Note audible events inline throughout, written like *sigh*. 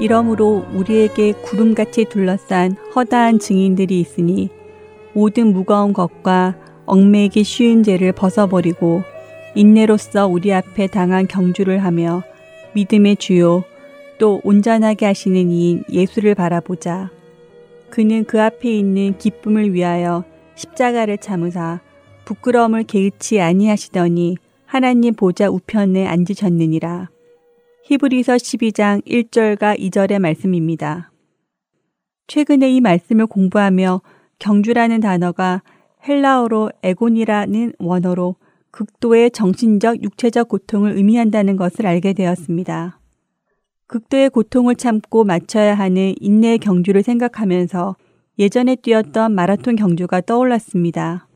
이러므로 우리에게 구름같이 둘러싼 허다한 증인들이 있으니 모든 무거운 것과 얽매이기 쉬운 죄를 벗어버리고 인내로서 우리 앞에 당한 경주를 하며 믿음의 주요 또 온전하게 하시는 이인 예수를 바라보자. 그는 그 앞에 있는 기쁨을 위하여 십자가를 참으사 부끄러움을 개의치 아니하시더니 하나님 보좌 우편에 앉으셨느니라. 히브리서 12장 1절과 2절의 말씀입니다. 최근에 이 말씀을 공부하며 경주라는 단어가 헬라어로 에곤이라는 원어로 극도의 정신적, 육체적 고통을 의미한다는 것을 알게 되었습니다. 극도의 고통을 참고 마쳐야 하는 인내의 경주를 생각하면서 예전에 뛰었던 마라톤 경주가 떠올랐습니다.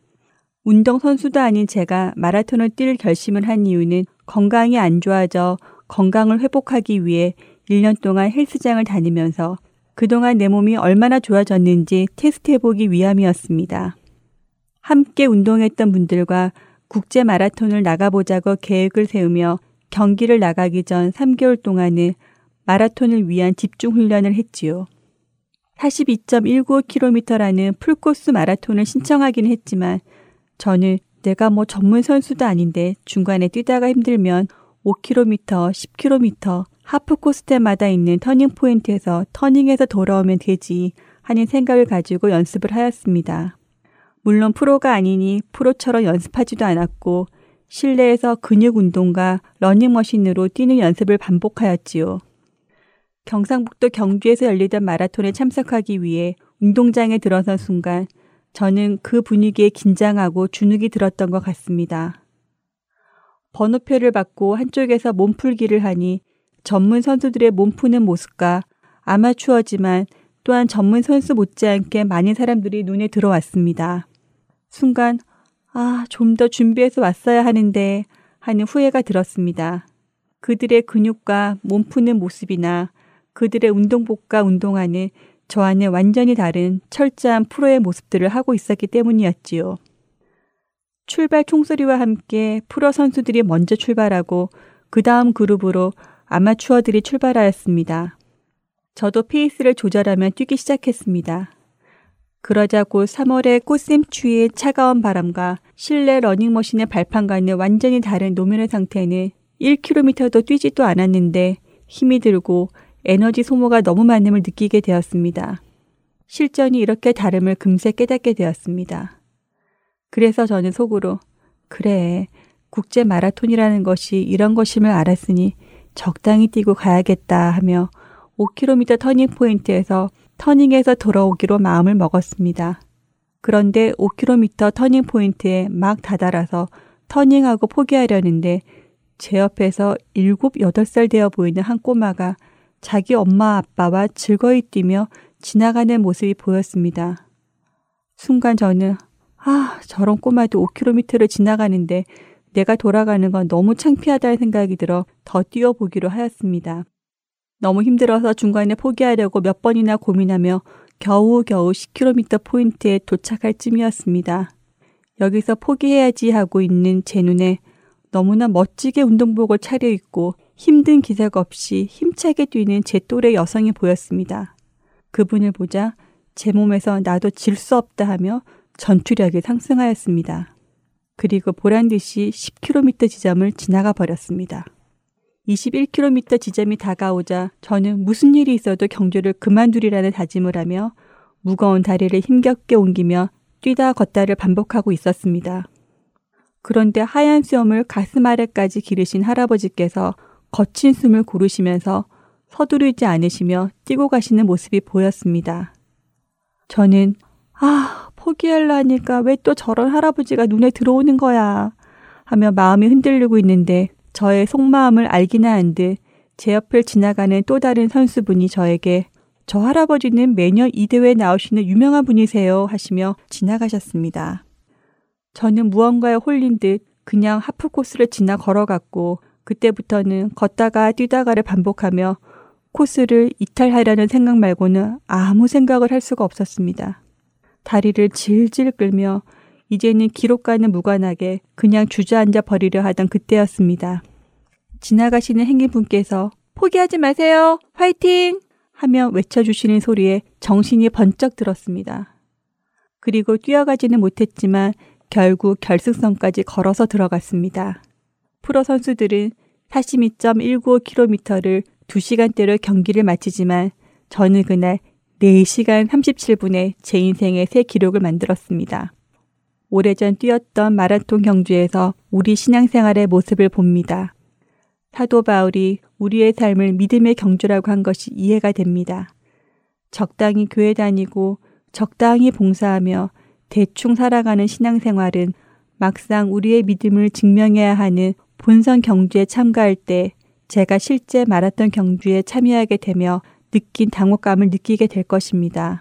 운동선수도 아닌 제가 마라톤을 뛸 결심을 한 이유는 건강이 안 좋아져 건강을 회복하기 위해 1년 동안 헬스장을 다니면서 그동안 내 몸이 얼마나 좋아졌는지 테스트해보기 위함이었습니다. 함께 운동했던 분들과 국제 마라톤을 나가보자고 계획을 세우며 경기를 나가기 전 3개월 동안은 마라톤을 위한 집중 훈련을 했지요. 42.195km라는 풀코스 마라톤을 신청하긴 했지만 저는 내가 뭐 전문 선수도 아닌데 중간에 뛰다가 힘들면 5km, 10km 하프 코스 때마다 있는 turning point에서 turning해서 돌아오면 되지 하는 생각을 가지고 연습을 하였습니다. 물론 프로가 아니니 프로처럼 연습하지도 않았고 실내에서 근육 운동과 러닝머신으로 뛰는 연습을 반복하였지요. 경상북도 경주에서 열리던 마라톤에 참석하기 위해 운동장에 들어선 순간 저는 그 분위기에 긴장하고 주눅이 들었던 것 같습니다. 번호표를 받고 한쪽에서 몸풀기를 하니 전문 선수들의 몸 푸는 모습과 아마추어지만 또한 전문 선수 못지않게 많은 사람들이 눈에 들어왔습니다. 순간, 아, 좀 더 준비해서 왔어야 하는데 하는 후회가 들었습니다. 그들의 근육과 몸 푸는 모습이나 그들의 운동복과 운동화는 저와는 완전히 다른 철저한 프로의 모습들을 하고 있었기 때문이었지요. 출발 총소리와 함께 프로 선수들이 먼저 출발하고 그 다음 그룹으로 아마추어들이 출발하였습니다. 저도 페이스를 조절하며 뛰기 시작했습니다. 그러자 곧 3월의 꽃샘추위의 차가운 바람과 실내 러닝머신의 발판과는 완전히 다른 노면의 상태는 1km도 뛰지도 않았는데 힘이 들고 에너지 소모가 너무 많음을 느끼게 되었습니다. 실전이 이렇게 다름을 금세 깨닫게 되었습니다. 그래서 저는 속으로 그래 국제 마라톤이라는 것이 이런 것임을 알았으니 적당히 뛰고 가야겠다 하며 5km turning point에서 turning해서 돌아오기로 마음을 먹었습니다. 그런데 5km turning point에 막 다다라서 turning하고 포기하려는데 제 옆에서 7, 8살 되어 보이는 한 꼬마가 자기 엄마 아빠와 즐거이 뛰며 지나가는 모습이 보였습니다. 순간 저는 아, 저런 꼬마도 5km를 지나가는데 내가 돌아가는 건 너무 창피하다는 생각이 들어 더 뛰어보기로 하였습니다. 너무 힘들어서 중간에 포기하려고 몇 번이나 고민하며 겨우겨우 10km 포인트에 도착할 쯤이었습니다. 여기서 포기해야지 하고 있는 제 눈에 너무나 멋지게 운동복을 차려입고 힘든 기색 없이 힘차게 뛰는 제 또래 여성이 보였습니다. 그분을 보자 제 몸에서 나도 질 수 없다 하며 전투력이 상승하였습니다. 그리고 보란 듯이 10km 지점을 지나가 버렸습니다. 21km 지점이 다가오자 저는 무슨 일이 있어도 경주를 그만두리라는 다짐을 하며 무거운 다리를 힘겹게 옮기며 뛰다 걷다를 반복하고 있었습니다. 그런데 하얀 수염을 가슴 아래까지 기르신 할아버지께서 거친 숨을 고르시면서 서두르지 않으시며 뛰고 가시는 모습이 보였습니다. 저는 아, 포기할라니까 왜 또 저런 할아버지가 눈에 들어오는 거야 하며 마음이 흔들리고 있는데 저의 속마음을 알기나 한 듯 제 옆을 지나가는 또 다른 선수분이 저에게 저 할아버지는 매년 이 대회에 나오시는 유명한 분이세요 하시며 지나가셨습니다. 저는 무언가에 홀린 듯 그냥 하프 코스를 지나 걸어갔고 그때부터는 걷다가 뛰다가를 반복하며 코스를 이탈하려는 생각 말고는 아무 생각을 할 수가 없었습니다. 다리를 질질 끌며 이제는 기록과는 무관하게 그냥 주저앉아 버리려 하던 그때였습니다. 지나가시는 행인분께서 포기하지 마세요! 화이팅! 하며 외쳐주시는 소리에 정신이 번쩍 들었습니다. 그리고 뛰어가지는 못했지만 결국 결승선까지 걸어서 들어갔습니다. 프로 선수들은 42.195km를 2시간대로 경기를 마치지만 저는 그날 4시간 37분에 제 인생의 새 기록을 만들었습니다. 오래전 뛰었던 마라톤 경주에서 우리 신앙생활의 모습을 봅니다. 사도 바울이 우리의 삶을 믿음의 경주라고 한 것이 이해가 됩니다. 적당히 교회 다니고 적당히 봉사하며 대충 살아가는 신앙생활은 막상 우리의 믿음을 증명해야 하는 본선 경주에 참가할 때 제가 실제 마라톤 경주에 참여하게 되며 느낀 당혹감을 느끼게 될 것입니다.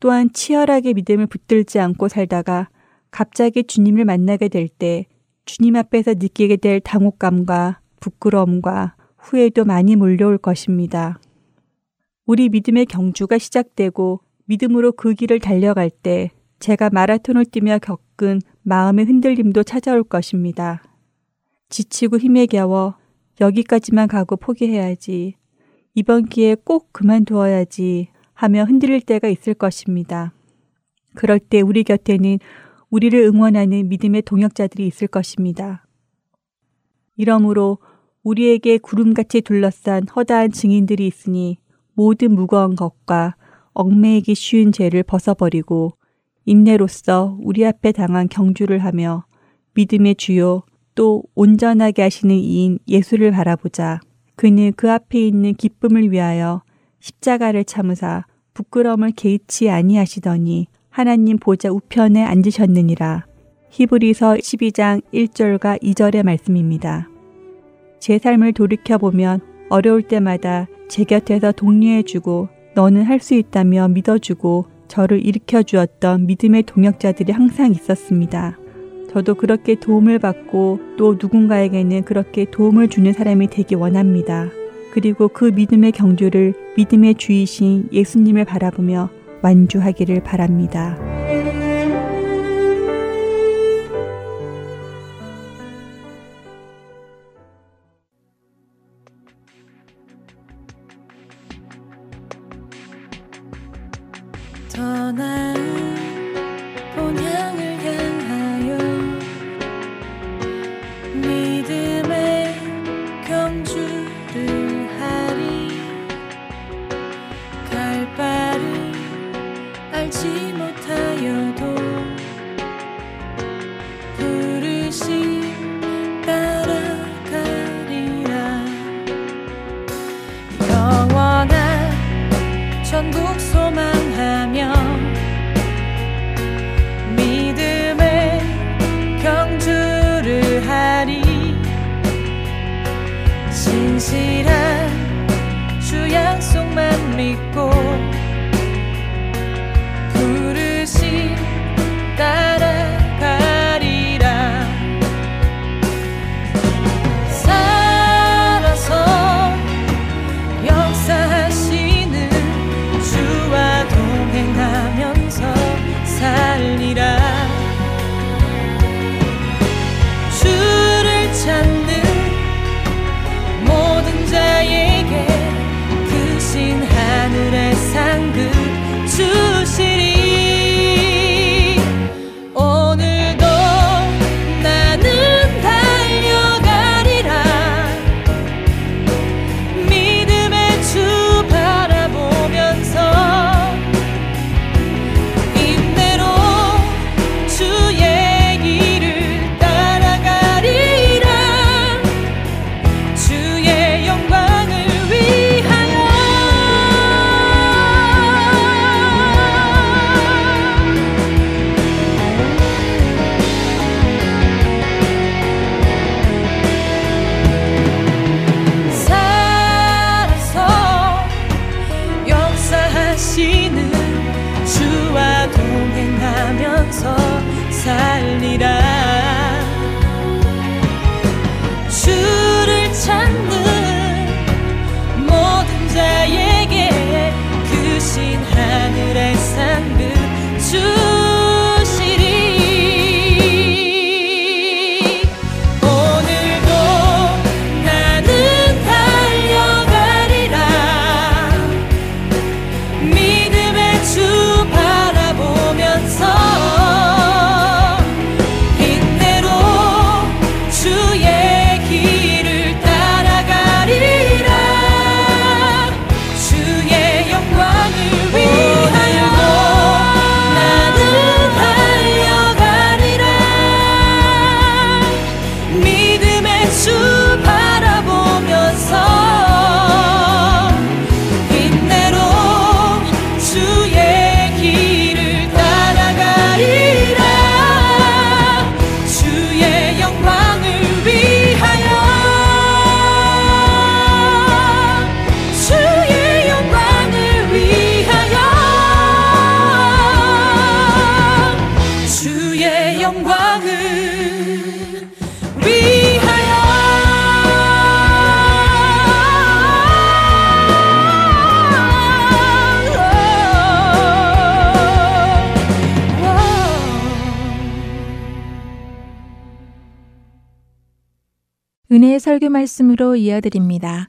또한 치열하게 믿음을 붙들지 않고 살다가 갑자기 주님을 만나게 될 때 주님 앞에서 느끼게 될 당혹감과 부끄러움과 후회도 많이 몰려올 것입니다. 우리 믿음의 경주가 시작되고 믿음으로 그 길을 달려갈 때 제가 마라톤을 뛰며 겪은 마음의 흔들림도 찾아올 것입니다. 지치고 힘에 겨워 여기까지만 가고 포기해야지. 이번 기회에 꼭 그만두어야지 하며 흔들릴 때가 있을 것입니다. 그럴 때 우리 곁에는 우리를 응원하는 믿음의 동역자들이 있을 것입니다. 이러므로 우리에게 구름같이 둘러싼 허다한 증인들이 있으니 모든 무거운 것과 얽매이기 쉬운 죄를 벗어버리고 인내로서 우리 앞에 당한 경주를 하며 믿음의 주요 또 온전하게 하시는 이인 예수를 바라보자. 그는 그 앞에 있는 기쁨을 위하여 십자가를 참으사 부끄러움을 개의치 아니하시더니 하나님 보좌 우편에 앉으셨느니라. 히브리서 12장 1절과 2절의 말씀입니다. 제 삶을 돌이켜보면 어려울 때마다 제 곁에서 독려해주고 너는 할 수 있다며 믿어주고 저를 일으켜 주었던 믿음의 동역자들이 항상 있었습니다. 저도 그렇게 도움을 받고 또 누군가에게는 그렇게 도움을 주는 사람이 되기 원합니다. 그리고 그 믿음의 경주를 믿음의 주이신 예수님을 바라보며 완주하기를 바랍니다. 세상 그 주. 설교 말씀으로 이어드립니다.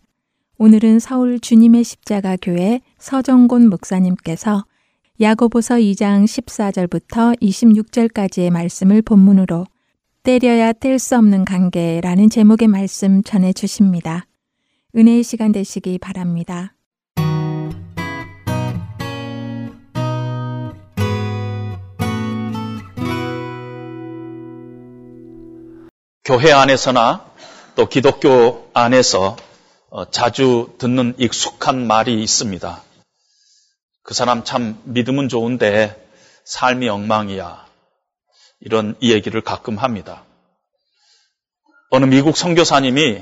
오늘은 서울 주님의 십자가 교회 서정곤 목사님께서 야고보서 2장 14절부터 26절까지의 말씀을 본문으로 때려야 뗄 수 없는 관계라는 제목의 말씀 전해 주십니다. 은혜의 시간 되시기 바랍니다. 교회 안에서나 또 기독교 안에서 어, 자주 듣는 익숙한 말이 있습니다. 그 사람 참 믿음은 좋은데 삶이 엉망이야. 이런 이야기를 가끔 합니다. 어느 미국 선교사님이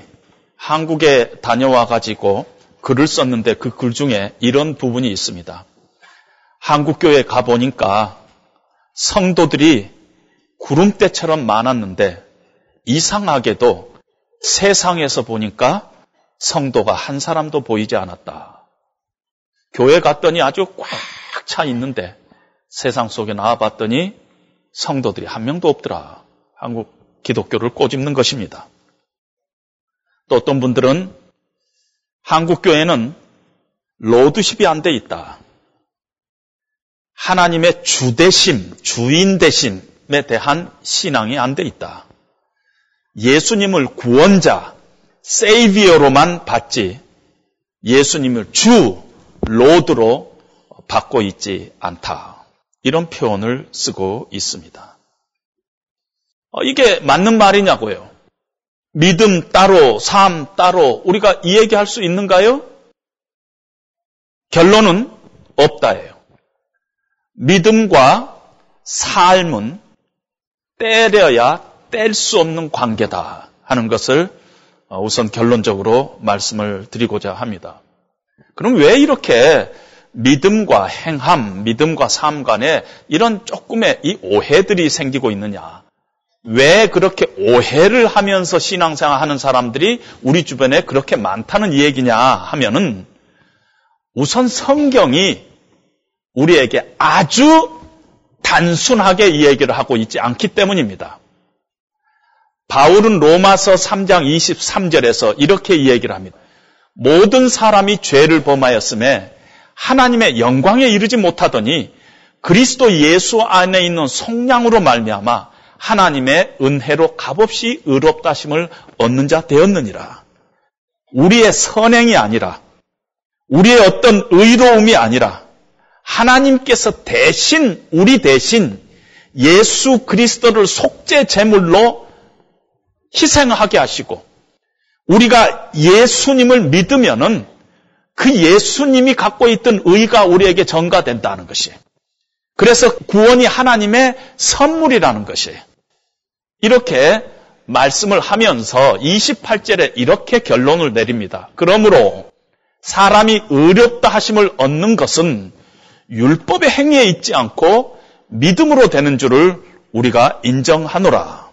한국에 다녀와 가지고 글을 썼는데 그 글 중에 이런 부분이 있습니다. 한국 교회 가 보니까 성도들이 구름대처럼 많았는데 이상하게도 세상에서 보니까 성도가 한 사람도 보이지 않았다. 교회 갔더니 아주 꽉 차 있는데 세상 속에 나와봤더니 성도들이 한 명도 없더라. 한국 기독교를 꼬집는 것입니다. 또 어떤 분들은 한국 교회는 lordship이 안 돼 있다. 하나님의 주 되심, 주인 되심에 대한 신앙이 안 돼 있다. 예수님을 구원자, savior로만 받지 예수님을 주, Lord로 받고 있지 않다. 이런 표현을 쓰고 있습니다. 어, 이게 맞는 말이냐고요? 믿음 따로, 삶 따로 우리가 이 얘기 할 수 있는가요? 결론은 없다예요. 믿음과 삶은 때려야 뗄수 없는 관계다 하는 것을 어, 우선 결론적으로 말씀을 드리고자 합니다. 그럼 왜 이렇게 믿음과 행함, 믿음과 삶 간에 이런 조금의 이 오해들이 생기고 있느냐? 왜 그렇게 오해를 하면서 신앙생활 하는 사람들이 우리 주변에 그렇게 많다는 얘기냐 하면은 우선 성경이 우리에게 아주 단순하게 이 얘기를 하고 있지 않기 때문입니다. 바울은 로마서 3장 23절에서 이렇게 이야기를 합니다. 모든 사람이 죄를 범하였음에 하나님의 영광에 이르지 못하더니 그리스도 예수 안에 있는 속량으로 말미암아 하나님의 은혜로 값없이 의롭다 심을 얻는 자 되었느니라. 우리의 선행이 아니라 우리의 어떤 의로움이 아니라 하나님께서 대신 우리 대신 예수 그리스도를 속죄 제물로 희생하게 하시고 우리가 예수님을 믿으면은 그 예수님이 갖고 있던 의가 우리에게 전가된다는 것이. 그래서 구원이 하나님의 선물이라는 것이. 이렇게 말씀을 하면서 28절에 이렇게 결론을 내립니다. 그러므로 사람이 의롭다 하심을 얻는 것은 율법의 행위에 있지 않고 믿음으로 되는 줄을 우리가 인정하노라.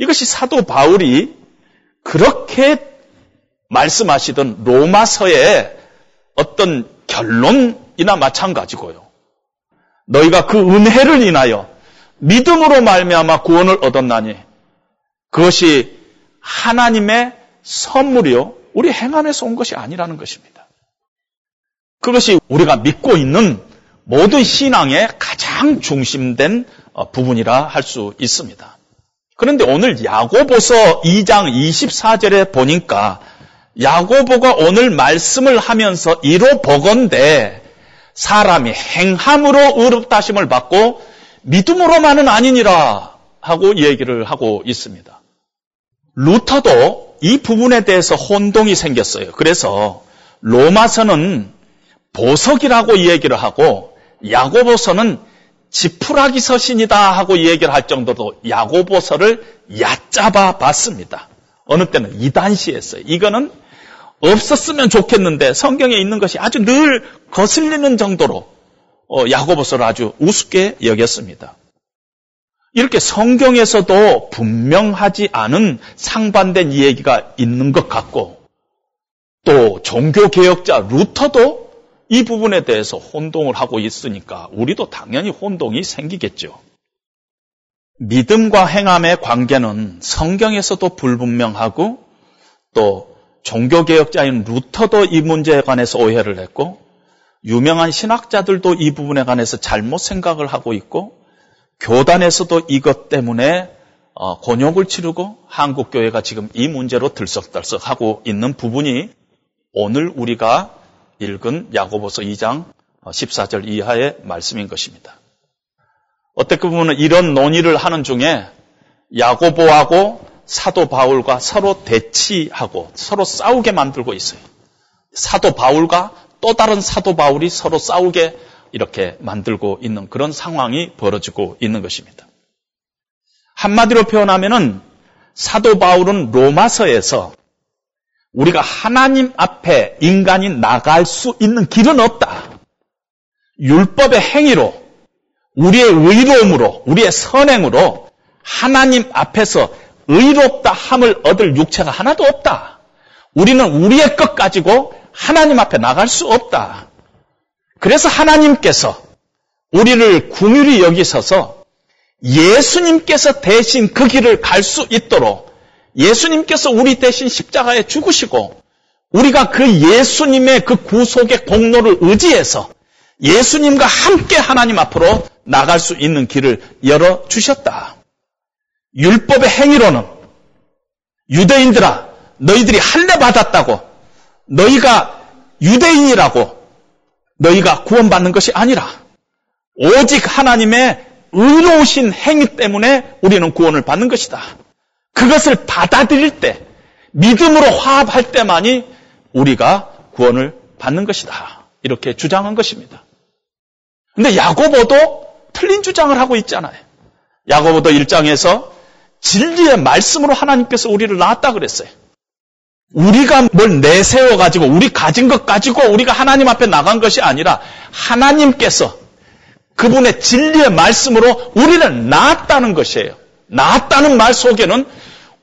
이것이 사도 바울이 그렇게 말씀하시던 로마서의 어떤 결론이나 마찬가지고요. 너희가 그 은혜를 인하여 믿음으로 말미암아 구원을 얻었나니 그것이 하나님의 선물이요 우리 행함에서 온 것이 아니라는 것입니다. 그것이 우리가 믿고 있는 모든 신앙의 가장 중심된 어, 부분이라 할 수 있습니다. 그런데 오늘 야고보서 2장 24절에 보니까 야고보가 오늘 말씀을 하면서 이로 보건대 사람이 행함으로 의롭다심을 받고 믿음으로만은 아니니라 하고 얘기를 하고 있습니다. 루터도 이 부분에 대해서 혼동이 생겼어요. 그래서 로마서는 보석이라고 얘기를 하고 야고보서는 지푸라기 서신이다 하고 얘기를 할 정도로 야고보서를 얕잡아 봤습니다. 어느 때는 이단시했어요. 이거는 없었으면 좋겠는데 성경에 있는 것이 아주 늘 거슬리는 정도로 어, 야고보서를 아주 우습게 여겼습니다. 이렇게 성경에서도 분명하지 않은 상반된 이야기가 있는 것 같고 또 종교개혁자 루터도 이 부분에 대해서 혼동을 하고 있으니까 우리도 당연히 혼동이 생기겠죠. 믿음과 행함의 관계는 성경에서도 불분명하고 또 종교개혁자인 루터도 이 문제에 관해서 오해를 했고 유명한 신학자들도 이 부분에 관해서 잘못 생각을 하고 있고 교단에서도 이것 때문에 어, 곤욕을 치르고 한국 교회가 지금 이 문제로 들썩들썩하고 있는 부분이 오늘 우리가 읽은 야고보서 2장 14절 이하의 말씀인 것입니다. 어떻게 보면 이런 논의를 하는 중에 야고보하고 사도 바울과 서로 대치하고 서로 싸우게 만들고 있어요. 사도 바울과 또 다른 사도 바울이 서로 싸우게 이렇게 만들고 있는 그런 상황이 벌어지고 있는 것입니다. 한마디로 표현하면은 사도 바울은 로마서에서 우리가 하나님 앞에 인간이 나갈 수 있는 길은 없다. 율법의 행위로, 우리의 의로움으로, 우리의 선행으로 하나님 앞에서 의롭다 함을 얻을 육체가 하나도 없다. 우리는 우리의 것 가지고 하나님 앞에 나갈 수 없다. 그래서 하나님께서 우리를 궁휼히 여기셔서 예수님께서 대신 그 길을 갈 수 있도록 예수님께서 우리 대신 십자가에 죽으시고 우리가 그 예수님의 그 구속의 공로를 의지해서 예수님과 함께 하나님 앞으로 나갈 수 있는 길을 열어 주셨다. 율법의 행위로는 유대인들아 너희들이 할례 받았다고 너희가 유대인이라고 너희가 구원받는 것이 아니라 오직 하나님의 의로우신 행위 때문에 우리는 구원을 받는 것이다. 그것을 받아들일 때, 믿음으로 화합할 때만이 우리가 구원을 받는 것이다. 이렇게 주장한 것입니다. 근데 야고보도 틀린 주장을 하고 있잖아요. 야고보도 1장에서 진리의 말씀으로 하나님께서 우리를 낳았다 그랬어요. 우리가 뭘 내세워 가지고 우리 가진 것 가지고 우리가 하나님 앞에 나간 것이 아니라 하나님께서 그분의 진리의 말씀으로 우리를 낳았다는 것이에요. 낳았다는 말 속에는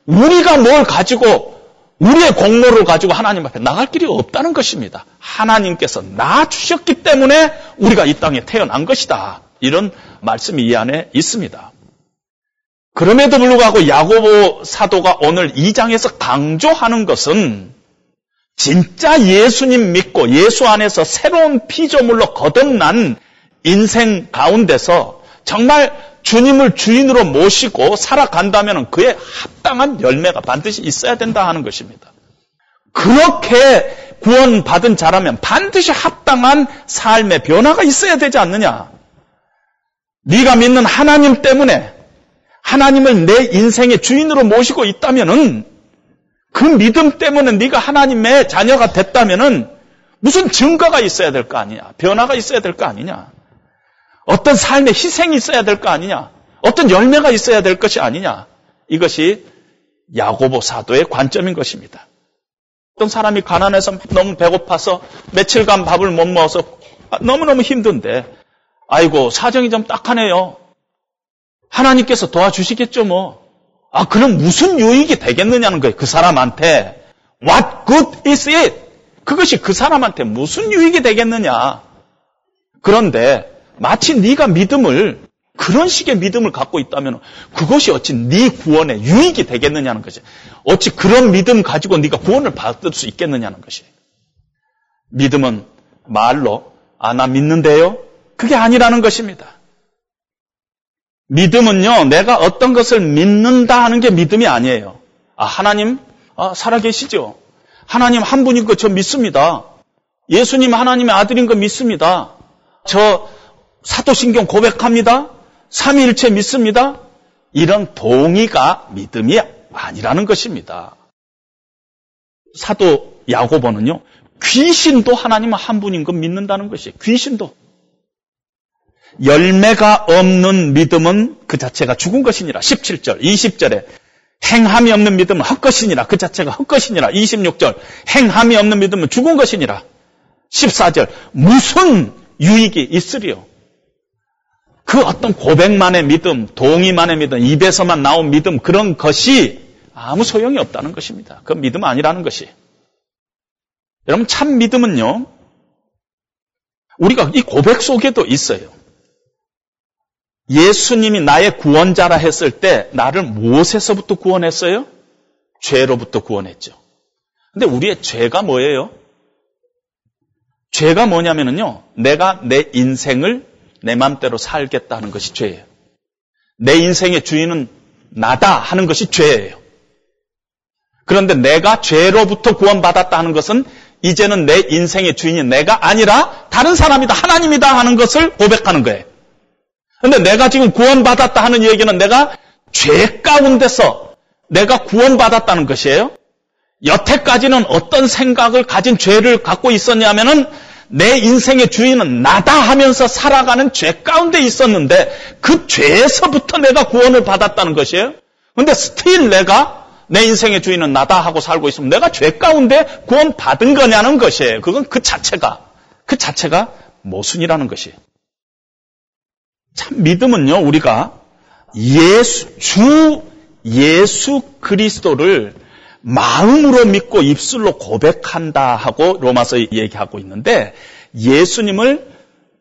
우리가 뭘 가지고 우리의 공로를 가지고 하나님 앞에 나갈 길이 없다는 것입니다. 하나님께서 낳아주셨기 때문에 우리가 이 땅에 태어난 것이다. 이런 말씀이 이 안에 있습니다. 그럼에도 불구하고 야고보 사도가 오늘 2장에서 강조하는 것은 진짜 예수님 믿고 예수 안에서 새로운 피조물로 거듭난 인생 가운데서 정말 주님을 주인으로 모시고 살아간다면 그에 합당한 열매가 반드시 있어야 된다 하는 것입니다. 그렇게 구원받은 자라면 반드시 합당한 삶의 변화가 있어야 되지 않느냐? 네가 믿는 하나님 때문에 하나님을 내 인생의 주인으로 모시고 있다면은 그 믿음 때문에 네가 하나님의 자녀가 됐다면은 무슨 증거가 있어야 될 거 아니냐? 변화가 있어야 될 거 아니냐? 어떤 삶의 희생이 있어야 될 거 아니냐? 어떤 열매가 있어야 될 것이 아니냐? 이것이 야고보 사도의 관점인 것입니다. 어떤 사람이 가난해서 너무 배고파서 며칠간 밥을 못 먹어서 너무너무 힘든데 아이고 사정이 좀 딱하네요. 하나님께서 도와주시겠죠, 뭐. 아, 그럼 무슨 유익이 되겠느냐는 거예요. 그 사람한테. What good is it? 그것이 그 사람한테 무슨 유익이 되겠느냐. 그런데 마치 네가 믿음을 그런 식의 믿음을 갖고 있다면 그것이 어찌 네 구원에 유익이 되겠느냐는 것이. 어찌 그런 믿음 가지고 네가 구원을 받을 수 있겠느냐는 것이. 믿음은 말로 아나 믿는데요. 그게 아니라는 것입니다. 믿음은요, 내가 어떤 것을 믿는다 하는 게 믿음이 아니에요. 아, 하나님, 아, 살아계시죠? 하나님 한 분인 거 저 믿습니다. 예수님 하나님의 아들인 거 믿습니다. 저 사도신경 고백합니다. 삼위일체 믿습니다. 이런 동의가 믿음이 아니라는 것입니다. 사도 야고보는요, 귀신도 하나님 한 분인 거 믿는다는 것이에요. 귀신도. 열매가 없는 믿음은 그 자체가 죽은 것이니라. 17절, 20절에 행함이 없는 믿음은 헛것이니라. 그 자체가 헛것이니라. 26절, 행함이 없는 믿음은 죽은 것이니라. 14절, 무슨 유익이 있으리요? 그 어떤 고백만의 믿음, 동의만의 믿음, 입에서만 나온 믿음, 그런 것이 아무 소용이 없다는 것입니다. 그 믿음 아니라는 것이. 여러분, 참 믿음은요, 우리가 이 고백 속에도 있어요. 예수님이 나의 구원자라 했을 때 나를 무엇에서부터 구원했어요? 죄로부터 구원했죠. 근데 우리의 죄가 뭐예요? 죄가 뭐냐면요. 내가 내 인생을 내 맘대로 살겠다는 것이 죄예요. 내 인생의 주인은 나다 하는 것이 죄예요. 그런데 내가 죄로부터 구원받았다 하는 것은 이제는 내 인생의 주인이 내가 아니라 다른 사람이다, 하나님이다 하는 것을 고백하는 거예요. 근데 내가 지금 구원받았다 하는 얘기는 내가 죄 가운데서 내가 구원받았다는 것이에요. 여태까지는 어떤 생각을 가진 죄를 갖고 있었냐면은 내 인생의 주인은 나다 하면서 살아가는 죄 가운데 있었는데 그 죄에서부터 내가 구원을 받았다는 것이에요. 근데 still 내가 내 인생의 주인은 나다 하고 살고 있으면 내가 죄 가운데 구원 받은 거냐는 것이에요. 그건 그 자체가 그 자체가 모순이라는 것이에요. 참 믿음은요, 우리가 예수, 주 예수 그리스도를 마음으로 믿고 입술로 고백한다 하고 로마서 얘기하고 있는데 예수님을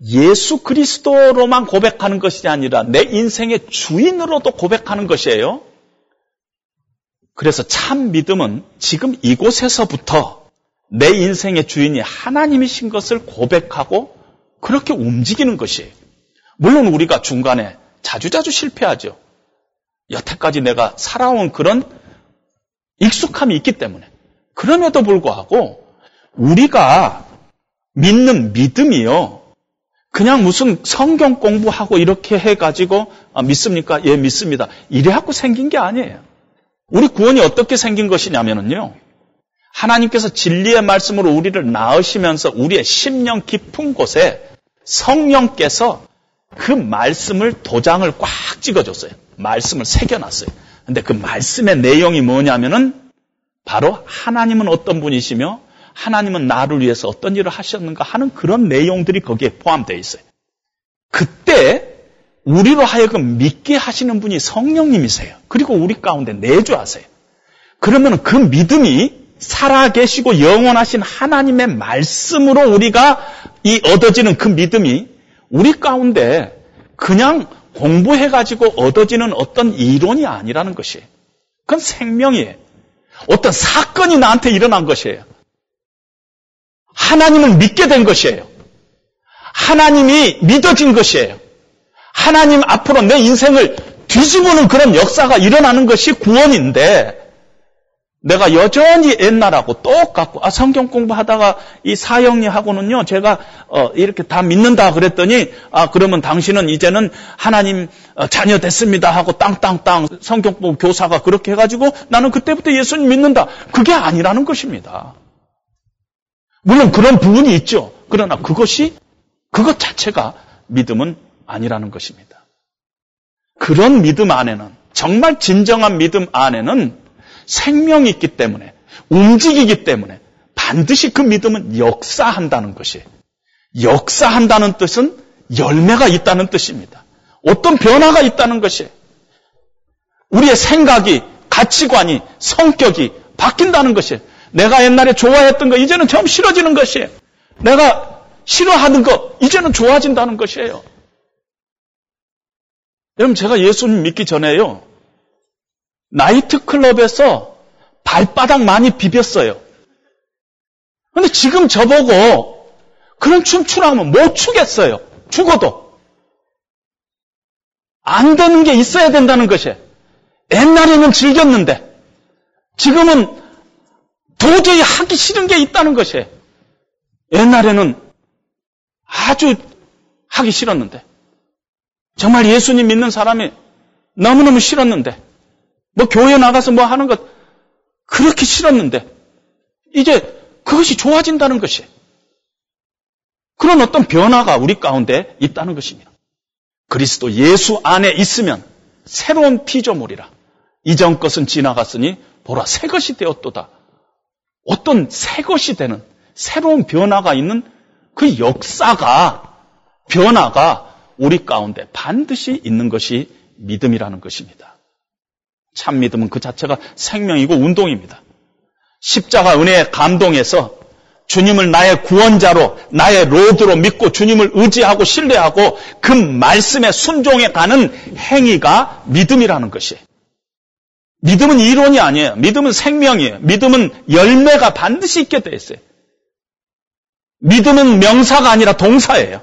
예수 그리스도로만 고백하는 것이 아니라 내 인생의 주인으로도 고백하는 것이에요. 그래서 참 믿음은 지금 이곳에서부터 내 인생의 주인이 하나님이신 것을 고백하고 그렇게 움직이는 것이에요. 물론 우리가 중간에 자주자주 실패하죠. 여태까지 내가 살아온 그런 익숙함이 있기 때문에. 그럼에도 불구하고 우리가 믿는 믿음이요. 그냥 무슨 성경 공부하고 이렇게 해가지고 아, 믿습니까? 예, 믿습니다. 이래갖고 생긴 게 아니에요. 우리 구원이 어떻게 생긴 것이냐면요. 하나님께서 진리의 말씀으로 우리를 낳으시면서 우리의 심령 깊은 곳에 성령께서 그 말씀을 도장을 꽉 찍어줬어요. 말씀을 새겨놨어요. 근데 그 말씀의 내용이 뭐냐면은 바로 하나님은 어떤 분이시며 하나님은 나를 위해서 어떤 일을 하셨는가 하는 그런 내용들이 거기에 포함되어 있어요. 그때 우리로 하여금 믿게 하시는 분이 성령님이세요. 그리고 우리 가운데 내주하세요. 그러면 그 믿음이 살아계시고 영원하신 하나님의 말씀으로 우리가 이 얻어지는 그 믿음이 우리 가운데 그냥 공부해가지고 얻어지는 어떤 이론이 아니라는 것이에요. 그건 생명이에요. 어떤 사건이 나한테 일어난 것이에요. 하나님을 믿게 된 것이에요. 하나님이 믿어진 것이에요. 하나님 앞으로 내 인생을 뒤집어는 그런 역사가 일어나는 것이 구원인데 내가 여전히 옛날하고 똑같고 아 성경 공부하다가 이 사형리하고는요 제가 어, 이렇게 다 믿는다 그랬더니 아 그러면 당신은 이제는 하나님 어, 자녀 됐습니다 하고 땅땅땅 성경 공부 교사가 그렇게 해가지고 나는 그때부터 예수님 믿는다 그게 아니라는 것입니다. 물론 그런 부분이 있죠. 그러나 그것이 그것 자체가 믿음은 아니라는 것입니다. 그런 믿음 안에는 정말 진정한 믿음 안에는 생명이 있기 때문에 움직이기 때문에 반드시 그 믿음은 역사한다는 것이에요. 역사한다는 뜻은 열매가 있다는 뜻입니다. 어떤 변화가 있다는 것이에요. 우리의 생각이, 가치관이, 성격이 바뀐다는 것이에요. 내가 옛날에 좋아했던 거 이제는 좀 싫어지는 것이에요. 내가 싫어하는 거 이제는 좋아진다는 것이에요. 여러분 제가 예수님 믿기 전에요. 나이트클럽에서 발바닥 많이 비볐어요. 근데 지금 저보고 그런 춤 추라면 못 추겠어요. 죽어도. 안 되는 게 있어야 된다는 것이에요. 옛날에는 즐겼는데 지금은 도저히 하기 싫은 게 있다는 것이에요. 옛날에는 아주 하기 싫었는데 정말 예수님 믿는 사람이 너무너무 싫었는데 뭐 교회 나가서 뭐 하는 것 그렇게 싫었는데 이제 그것이 좋아진다는 것이 그런 어떤 변화가 우리 가운데 있다는 것입니다. 그리스도 예수 안에 있으면 새로운 피조물이라 이전 것은 지나갔으니 보라 새 것이 되었도다. 어떤 새 것이 되는 새로운 변화가 있는 그 역사가 변화가 우리 가운데 반드시 있는 것이 믿음이라는 것입니다. 참 믿음은 그 자체가 생명이고 운동입니다. 십자가 은혜에 감동해서 주님을 나의 구원자로, 나의 로드로 믿고 주님을 의지하고 신뢰하고 그 말씀에 순종해 가는 행위가 믿음이라는 것이에요. 믿음은 이론이 아니에요. 믿음은 생명이에요. 믿음은 열매가 반드시 있게 돼 있어요. 믿음은 명사가 아니라 동사예요.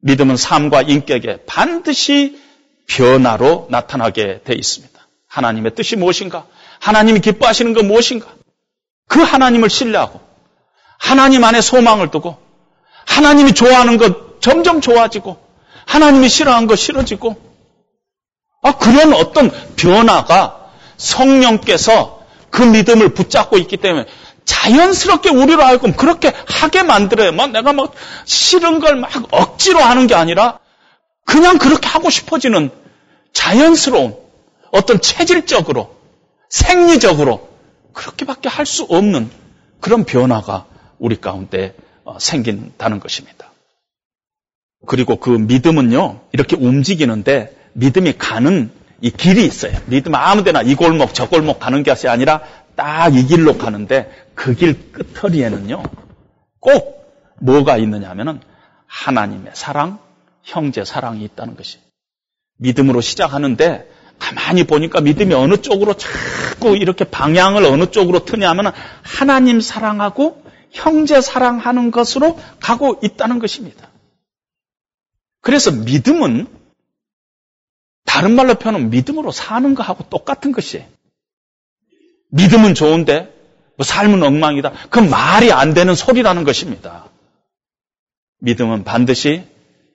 믿음은 삶과 인격에 반드시 변화로 나타나게 돼 있습니다. 하나님의 뜻이 무엇인가? 하나님이 기뻐하시는 건 무엇인가? 그 하나님을 신뢰하고 하나님 안에 소망을 두고 하나님이 좋아하는 것 점점 좋아지고 하나님이 싫어하는 것 싫어지고 아 그런 어떤 변화가 성령께서 그 믿음을 붙잡고 있기 때문에 자연스럽게 우리로 하여금 그렇게 하게 만들어요. 막 내가 막 싫은 걸 막 억지로 하는 게 아니라 그냥 그렇게 하고 싶어지는 자연스러운 어떤 체질적으로 생리적으로 그렇게밖에 할 수 없는 그런 변화가 우리 가운데 어, 생긴다는 것입니다. 그리고 그 믿음은요, 이렇게 움직이는데 믿음이 가는 이 길이 있어요. 믿음 아무 데나 이 골목 저 골목 가는 것이 아니라 딱 이 길로 가는데 그 길 끝터리에는요, 꼭 뭐가 있느냐 하면은 하나님의 사랑, 형제 사랑이 있다는 것이. 믿음으로 시작하는데 가만히 보니까 믿음이 어느 쪽으로 자꾸 이렇게 방향을 어느 쪽으로 트냐 하면 하나님 사랑하고 형제 사랑하는 것으로 가고 있다는 것입니다. 그래서 믿음은 다른 말로 표현하면 믿음으로 사는 것하고 똑같은 것이에요. 믿음은 좋은데 뭐 삶은 엉망이다. 그 말이 안 되는 소리라는 것입니다. 믿음은 반드시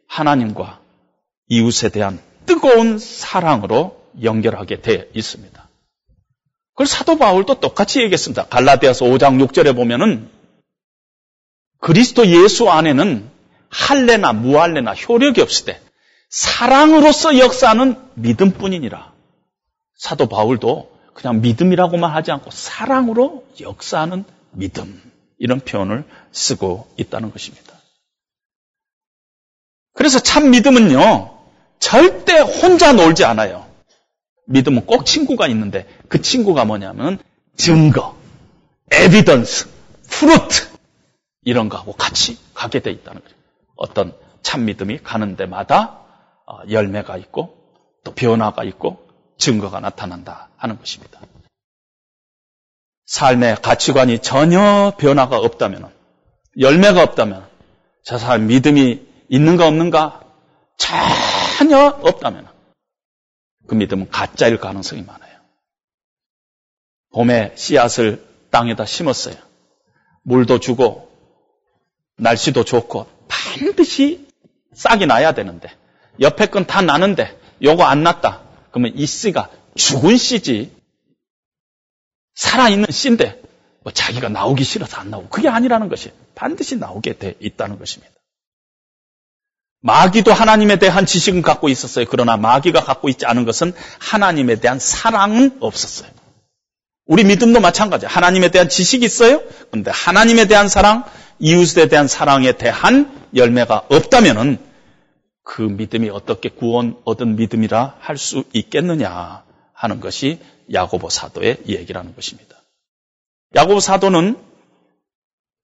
하나님과 이웃에 대한 뜨거운 사랑으로 연결하게 되어 있습니다. 그걸 사도 바울도 똑같이 얘기했습니다. 갈라디아서 5장 6절에 보면은 그리스도 예수 안에는 할례나 무할례나 효력이 때 사랑으로서 역사하는 믿음뿐이니라. 사도 바울도 그냥 믿음이라고만 하지 않고 사랑으로 역사하는 믿음 이런 표현을 쓰고 있다는 것입니다. 그래서 참 믿음은요 절대 혼자 놀지 않아요. 믿음은 꼭 친구가 있는데 그 친구가 뭐냐면 증거, 에비던스, 프루트 이런 거하고 같이 가게 돼 있다는 거죠. 어떤 참 믿음이 가는 데마다 어, 열매가 있고 또 변화가 있고 증거가 나타난다 하는 것입니다. 삶의 가치관이 전혀 변화가 없다면 열매가 없다면 저 사람 믿음이 있는가 없는가 전혀 없다면 그 믿음은 가짜일 가능성이 많아요. 봄에 씨앗을 땅에다 심었어요. 물도 주고 날씨도 좋고 반드시 싹이 나야 되는데 옆에 건 다 나는데 요거 안 났다. 그러면 이 씨가 죽은 씨지 살아있는 씨인데 뭐 자기가 나오기 싫어서 안 나오고 그게 아니라는 것이 반드시 나오게 돼 있다는 것입니다. 마귀도 하나님에 대한 지식은 갖고 있었어요. 그러나 마귀가 갖고 있지 않은 것은 하나님에 대한 사랑은 없었어요. 우리 믿음도 마찬가지예요. 하나님에 대한 지식이 있어요. 그런데 하나님에 대한 사랑, 이웃에 대한 사랑에 대한 열매가 없다면은 그 믿음이 어떻게 구원 얻은 믿음이라 할 수 있겠느냐 하는 것이 야고보 사도의 얘기라는 것입니다. 야고보 사도는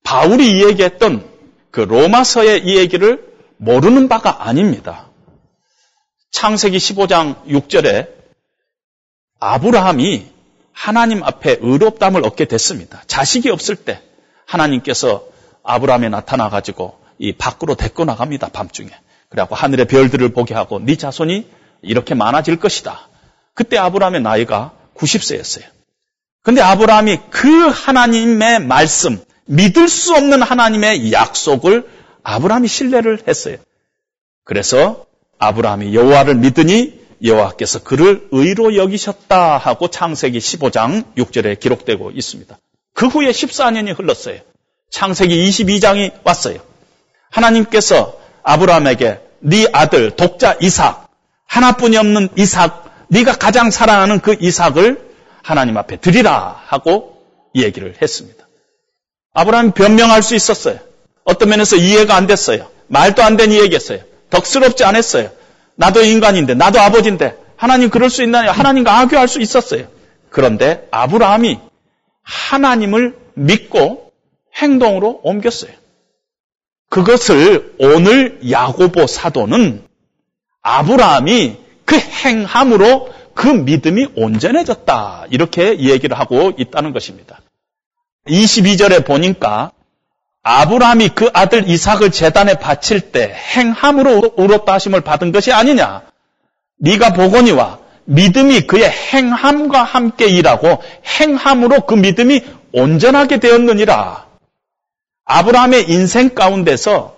바울이 이야기했던 그 로마서의 이 얘기를 모르는 바가 아닙니다. 창세기 15장 6절에 아브라함이 하나님 앞에 의롭담을 얻게 됐습니다. 자식이 없을 때 하나님께서 아브라함에 나타나 가지고 이 밖으로 데리고 나갑니다. 밤중에. 그래갖고 하늘의 별들을 보게 하고 네 자손이 이렇게 많아질 것이다. 그때 아브라함의 나이가 90세였어요. 근데 아브라함이 그 하나님의 말씀, 믿을 수 없는 하나님의 약속을 아브라함이 신뢰를 했어요. 그래서 아브라함이 여호와를 믿으니 여호와께서 그를 의로 여기셨다 하고 창세기 15장 6절에 기록되고 있습니다. 그 후에 14년이 흘렀어요. 창세기 22장이 왔어요. 하나님께서 아브라함에게 네 아들 독자 이삭 하나뿐이 없는 이삭 네가 가장 사랑하는 그 이삭을 하나님 앞에 드리라 하고 얘기를 했습니다. 아브라함이 변명할 수 있었어요. 어떤 면에서 이해가 안 됐어요. 말도 안 되는 얘기했어요. 덕스럽지 않았어요. 나도 인간인데, 나도 아버지인데, 하나님 그럴 수 있나요? 하나님과 악교할 수 있었어요. 그런데 아브라함이 하나님을 믿고 행동으로 옮겼어요. 그것을 오늘 야고보 사도는 아브라함이 그 행함으로 그 믿음이 온전해졌다. 이렇게 얘기를 하고 있다는 것입니다. 22절에 보니까 아브라함이 그 아들 이삭을 재단에 바칠 때 행함으로 울었다 하심을 받은 것이 아니냐. 네가 보거니와 믿음이 그의 행함과 함께 일하고 행함으로 그 믿음이 온전하게 되었느니라. 아브라함의 인생 가운데서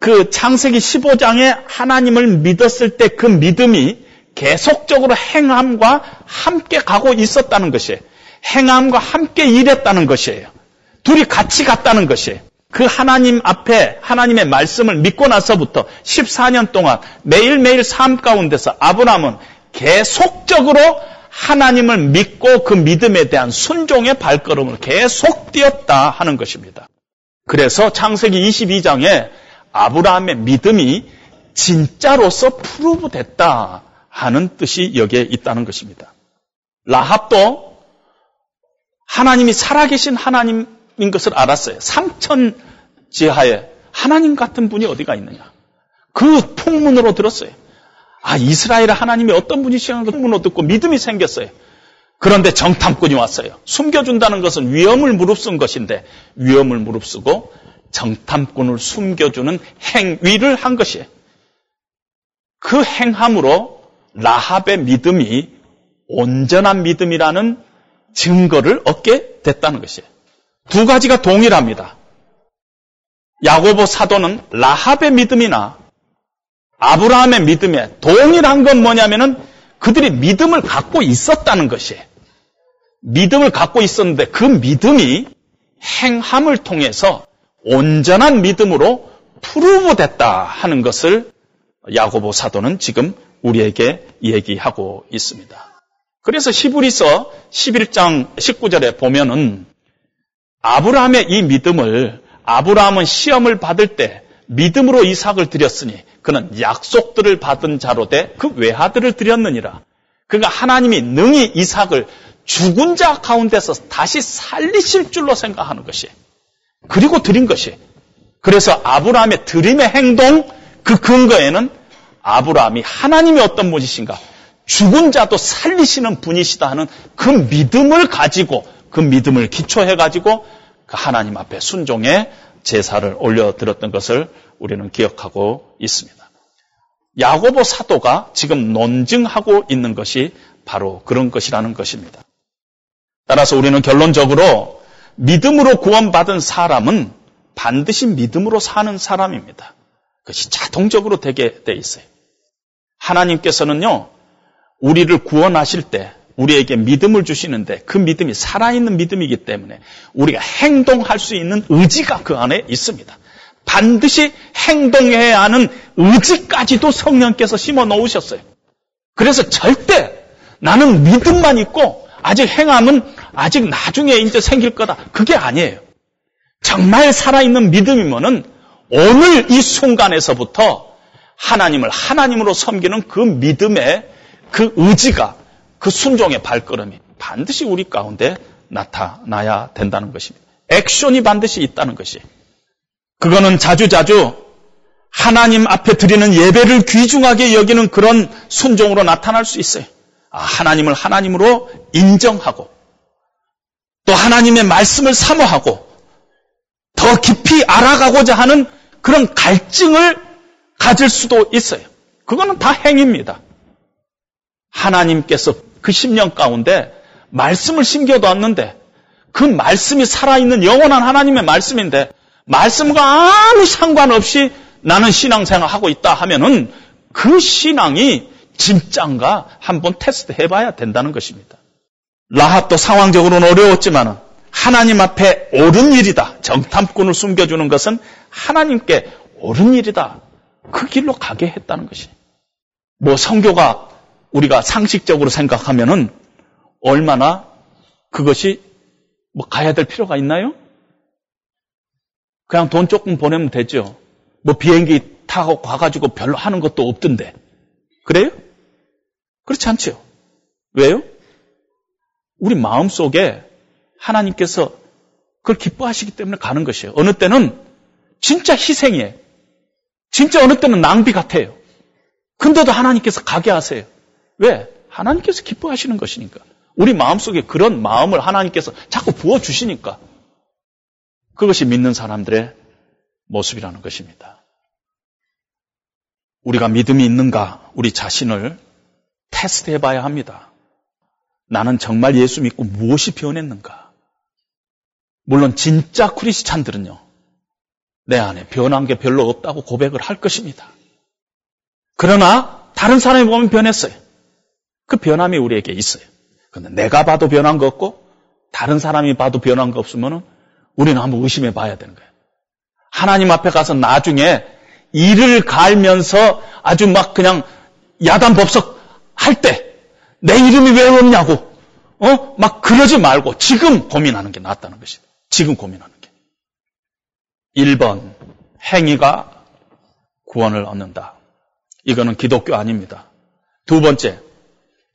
그 창세기 15장에 하나님을 믿었을 때 그 믿음이 계속적으로 행함과 함께 가고 있었다는 것이에요. 행함과 함께 일했다는 것이에요. 둘이 같이 갔다는 것이에요. 그 하나님 앞에 하나님의 말씀을 믿고 나서부터 14년 동안 매일매일 삶 가운데서 아브라함은 계속적으로 하나님을 믿고 그 믿음에 대한 순종의 발걸음을 계속 뛰었다 하는 것입니다. 그래서 창세기 22장에 아브라함의 믿음이 진짜로서 prove 됐다 하는 뜻이 여기에 있다는 것입니다. 라합도 하나님이 살아계신 하나님 인 것을 알았어요. 상천 지하에 하나님 같은 분이 어디가 있느냐. 그 풍문으로 들었어요. 아, 이스라엘 하나님이 어떤 분이시라는 그 풍문으로 듣고 믿음이 생겼어요. 그런데 정탐꾼이 왔어요. 숨겨준다는 것은 위험을 무릅쓴 것인데 위험을 무릅쓰고 정탐꾼을 숨겨주는 행위를 한 것이에요. 그 행함으로 라합의 믿음이 온전한 믿음이라는 증거를 얻게 됐다는 것이에요. 두 가지가 동일합니다. 야고보 사도는 라합의 믿음이나 아브라함의 믿음에 동일한 건 뭐냐면은 그들이 믿음을 갖고 있었다는 것이에요. 믿음을 갖고 있었는데 그 믿음이 행함을 통해서 온전한 믿음으로 프루브됐다 하는 것을 야고보 사도는 지금 우리에게 얘기하고 있습니다. 그래서 히브리서 11장 19절에 보면은 아브라함의 이 믿음을 아브라함은 시험을 받을 때 믿음으로 이삭을 드렸으니 그는 약속들을 받은 자로 돼그 외아들을 드렸느니라. 그가 하나님이 능히 이삭을 죽은 자 가운데서 다시 살리실 줄로 생각하는 것이. 그리고 드린 것이. 그래서 아브라함의 드림의 행동 그 근거에는 아브라함이 하나님이 어떤 분이신가? 죽은 자도 살리시는 분이시다 하는 그 믿음을 가지고 그 믿음을 기초해 가지고 그 하나님 앞에 순종의 제사를 올려 드렸던 것을 우리는 기억하고 있습니다. 야고보 사도가 지금 논증하고 있는 것이 바로 그런 것이라는 것입니다. 따라서 우리는 결론적으로 믿음으로 구원받은 사람은 반드시 믿음으로 사는 사람입니다. 그것이 자동적으로 되게 돼 있어요. 하나님께서는요, 우리를 구원하실 때 우리에게 믿음을 주시는데 그 믿음이 살아있는 믿음이기 때문에 우리가 행동할 수 있는 의지가 그 안에 있습니다. 반드시 행동해야 하는 의지까지도 성령께서 심어 놓으셨어요. 그래서 절대 나는 믿음만 있고 아직 행함은 아직 나중에 이제 생길 거다. 그게 아니에요. 정말 살아있는 믿음이면은 오늘 이 순간에서부터 하나님을 하나님으로 섬기는 그 믿음의 그 의지가 그 순종의 발걸음이 반드시 우리 가운데 나타나야 된다는 것입니다. 액션이 반드시 있다는 것이. 그거는 자주자주 하나님 앞에 드리는 예배를 귀중하게 여기는 그런 순종으로 나타날 수 있어요. 아, 하나님을 하나님으로 인정하고 또 하나님의 말씀을 사모하고 더 깊이 알아가고자 하는 그런 갈증을 가질 수도 있어요. 그거는 다 행입니다. 하나님께서 그 10년 가운데 말씀을 심겨뒀는데 그 말씀이 살아있는 영원한 하나님의 말씀인데 말씀과 아무 상관없이 나는 신앙생활 하고 있다 하면은 그 신앙이 진짠가 한번 테스트 해봐야 된다는 것입니다. 라합도 상황적으로는 어려웠지만 하나님 앞에 옳은 일이다. 정탐꾼을 숨겨주는 것은 하나님께 옳은 일이다. 그 길로 가게 했다는 것이. 뭐 성교가 우리가 상식적으로 생각하면은 얼마나 그것이 뭐 가야 될 필요가 있나요? 그냥 돈 조금 보내면 되죠. 뭐 비행기 타고 가가지고 별로 하는 것도 없던데. 그래요? 그렇지 않죠. 왜요? 우리 마음 속에 하나님께서 그걸 기뻐하시기 때문에 가는 것이에요. 어느 때는 진짜 희생이에요. 진짜 어느 때는 낭비 같아요. 근데도 하나님께서 가게 하세요. 왜? 하나님께서 기뻐하시는 것이니까. 우리 마음속에 그런 마음을 하나님께서 자꾸 부어주시니까. 그것이 믿는 사람들의 모습이라는 것입니다. 우리가 믿음이 있는가, 우리 자신을 테스트 해 봐야 합니다. 나는 정말 예수 믿고 무엇이 변했는가? 물론 진짜 크리스찬들은요, 내 안에 변한 게 별로 없다고 고백을 할 것입니다. 그러나 다른 사람이 보면 변했어요. 그 변함이 우리에게 있어요. 근데 내가 봐도 변한 거 없고 다른 사람이 봐도 변한 거 없으면 우리는 한번 의심해 봐야 되는 거예요. 하나님 앞에 가서 나중에 이를 갈면서 아주 막 그냥 야단 법석 할 때 내 이름이 왜 없냐고 어? 막 그러지 말고 지금 고민하는 게 낫다는 것이다. 지금 고민하는 게. 1번 행위가 구원을 얻는다. 이거는 기독교 아닙니다. 두 번째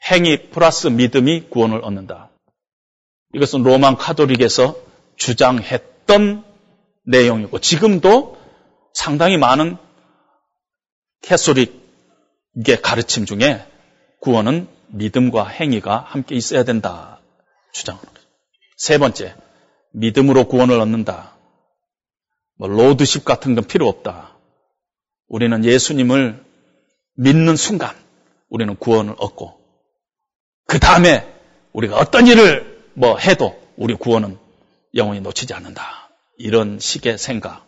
행위 플러스 믿음이 구원을 얻는다. 이것은 로만 카톨릭에서 주장했던 내용이고 지금도 상당히 많은 캐소릭의 가르침 중에 구원은 믿음과 행위가 함께 있어야 된다 주장하는 거죠. 세 번째, 믿음으로 구원을 얻는다. 뭐 로드십 같은 건 필요 없다. 우리는 예수님을 믿는 순간 우리는 구원을 얻고 그 다음에 우리가 어떤 일을 뭐 해도 우리 구원은 영원히 놓치지 않는다. 이런 식의 생각.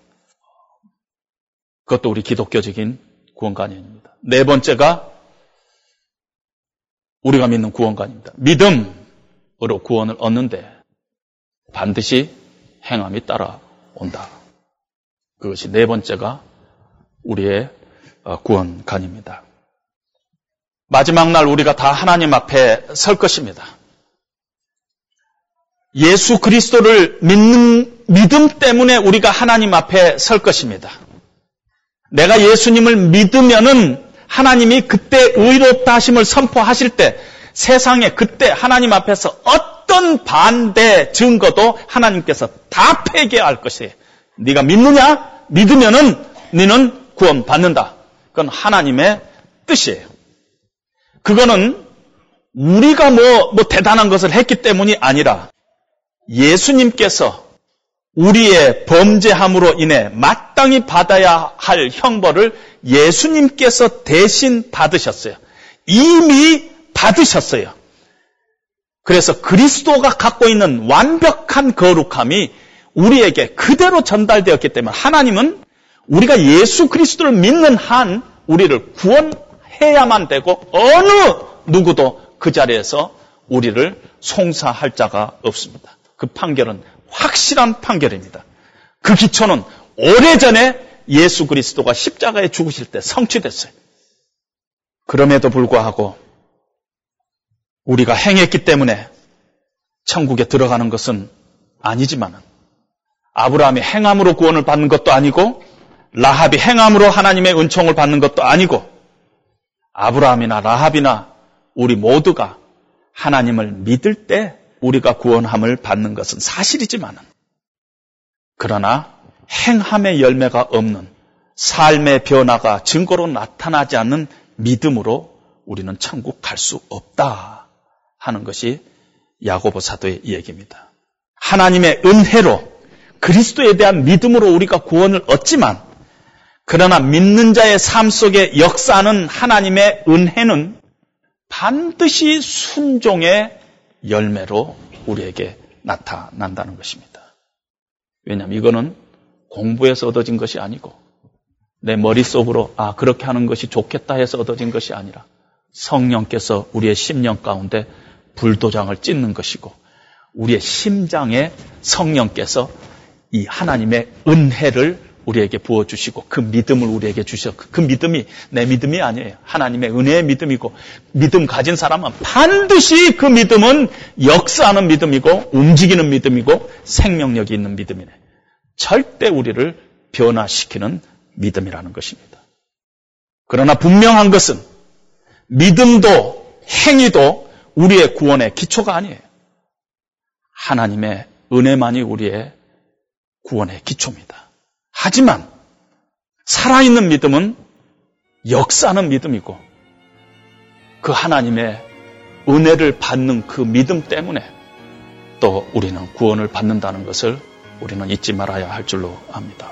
그것도 우리 기독교적인 구원관념입니다. 네 번째가 우리가 믿는 구원관입니다. 믿음으로 구원을 얻는데 반드시 행함이 따라온다. 그것이 네 번째가 우리의 어, 구원관입니다. 마지막 날 우리가 다 하나님 앞에 설 것입니다. 예수 그리스도를 믿는 믿음 때문에 우리가 하나님 앞에 설 것입니다. 내가 예수님을 믿으면은 하나님이 그때 의롭다 하심을 선포하실 때 세상에 그때 하나님 앞에서 어떤 반대 증거도 하나님께서 다 폐기할 것이에요. 네가 믿느냐? 믿으면은 너는 구원 받는다. 그건 하나님의 뜻이에요. 그거는 우리가 뭐, 뭐 대단한 것을 했기 때문이 아니라 예수님께서 우리의 범죄함으로 인해 마땅히 받아야 할 형벌을 예수님께서 대신 받으셨어요. 이미 받으셨어요. 그래서 그리스도가 갖고 있는 완벽한 거룩함이 우리에게 그대로 전달되었기 때문에 하나님은 우리가 예수 그리스도를 믿는 한 우리를 구원 해야만 되고 어느 누구도 그 자리에서 우리를 송사할 자가 없습니다. 그 판결은 확실한 판결입니다. 그 기초는 오래전에 예수 그리스도가 십자가에 죽으실 때 성취됐어요. 그럼에도 불구하고 우리가 행했기 때문에 천국에 들어가는 것은 아니지만은 아브라함이 행함으로 구원을 받는 것도 아니고 라합이 행함으로 하나님의 은총을 받는 것도 아니고 아브라함이나 라합이나 우리 모두가 하나님을 믿을 때 우리가 구원함을 받는 것은 사실이지만은 그러나 행함의 열매가 없는 삶의 변화가 증거로 나타나지 않는 믿음으로 우리는 천국 갈 수 없다 하는 것이 야고보 사도의 얘기입니다. 하나님의 은혜로 그리스도에 대한 믿음으로 우리가 구원을 얻지만 그러나 믿는 자의 삶 속에 역사하는 하나님의 은혜는 반드시 순종의 열매로 우리에게 나타난다는 것입니다. 왜냐하면 이거는 공부해서 얻어진 것이 아니고 내 머릿속으로 아 그렇게 하는 것이 좋겠다 해서 얻어진 것이 아니라 성령께서 우리의 심령 가운데 불도장을 찢는 것이고 우리의 심장에 성령께서 이 하나님의 은혜를 우리에게 부어주시고 그 믿음을 우리에게 주셔. 그 믿음이 내 믿음이 아니에요. 하나님의 은혜의 믿음이고 믿음 가진 사람은 반드시 그 믿음은 역사하는 믿음이고 움직이는 믿음이고 생명력이 있는 믿음이네. 절대 우리를 변화시키는 믿음이라는 것입니다. 그러나 분명한 것은 믿음도 행위도 우리의 구원의 기초가 아니에요. 하나님의 은혜만이 우리의 구원의 기초입니다. 하지만 살아있는 믿음은 역사하는 믿음이고 그 하나님의 은혜를 받는 그 믿음 때문에 또 우리는 구원을 받는다는 것을 우리는 잊지 말아야 할 줄로 압니다.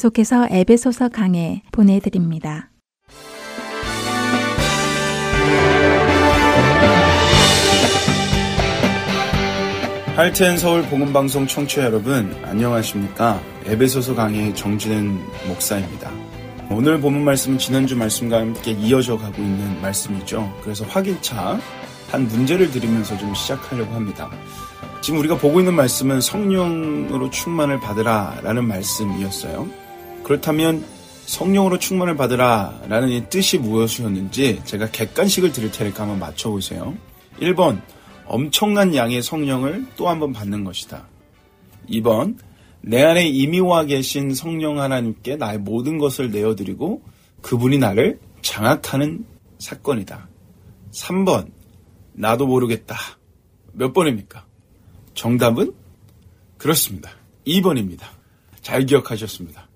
계속해서 에베소서 강해 보내드립니다. 할텐 서울 복음방송 청취자 여러분 안녕하십니까 에베소서 강의 정진은 목사입니다 오늘 본문 말씀은 지난주 말씀과 함께 이어져 가고 있는 말씀이죠 그래서 확인차 한 문제를 드리면서 좀 시작하려고 합니다 지금 우리가 보고 있는 말씀은 성령으로 충만을 받으라 라는 말씀이었어요. 그렇다면 성령으로 충만을 받으라 라는 이 뜻이 무엇이었는지 제가 객관식을 드릴 테니까 한번 맞춰보세요. 1번, 엄청난 양의 성령을 또 한번 받는 것이다. 2번, 내 안에 이미 와 계신 성령 하나님께 나의 모든 것을 내어드리고 그분이 나를 장악하는 사건이다. 3번, 나도 모르겠다. 몇 번입니까? 정답은 그렇습니다. 2번입니다. 잘 기억하셨습니다.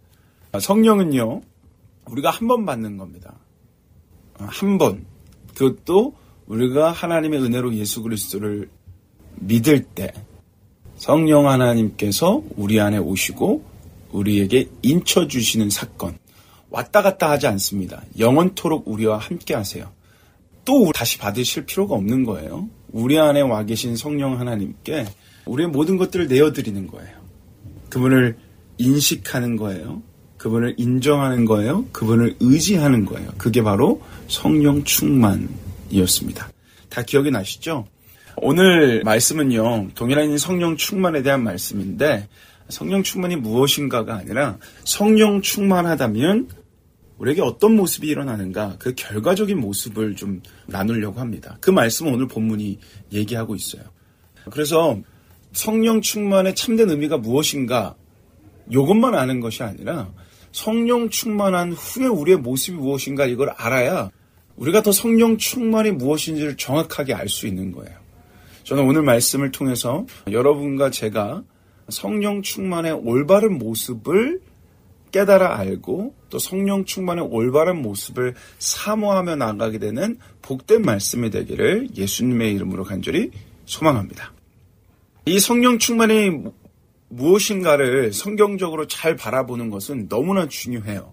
성령은요, 우리가 한 번 받는 겁니다. 한 번. 그것도 우리가 하나님의 은혜로 예수 그리스도를 믿을 때 성령 하나님께서 우리 안에 오시고 우리에게 인쳐 주시는 사건. 왔다 갔다 하지 않습니다. 영원토록 우리와 함께 하세요. 또 다시 받으실 필요가 없는 거예요. 우리 안에 와 계신 성령 하나님께 우리의 모든 것들을 내어드리는 거예요. 그분을 인식하는 거예요. 그분을 인정하는 거예요. 그분을 의지하는 거예요. 그게 바로 성령 충만이었습니다. 다 기억이 나시죠? 오늘 말씀은요, 동일한 성령 충만에 대한 말씀인데, 성령 충만이 무엇인가가 아니라, 성령 충만하다면, 우리에게 어떤 모습이 일어나는가, 그 결과적인 모습을 좀 나누려고 합니다. 그 말씀은 오늘 본문이 얘기하고 있어요. 그래서 성령 충만의 참된 의미가 무엇인가 이것만 아는 것이 아니라 성령 충만한 후에 우리의 모습이 무엇인가 이걸 알아야 우리가 더 성령 충만이 무엇인지를 정확하게 알 수 있는 거예요. 저는 오늘 말씀을 통해서 여러분과 제가 성령 충만의 올바른 모습을 깨달아 알고 또 성령 충만의 올바른 모습을 사모하며 나가게 되는 복된 말씀이 되기를 예수님의 이름으로 간절히 소망합니다. 이 성령 충만이 무엇인가를 성경적으로 잘 바라보는 것은 너무나 중요해요.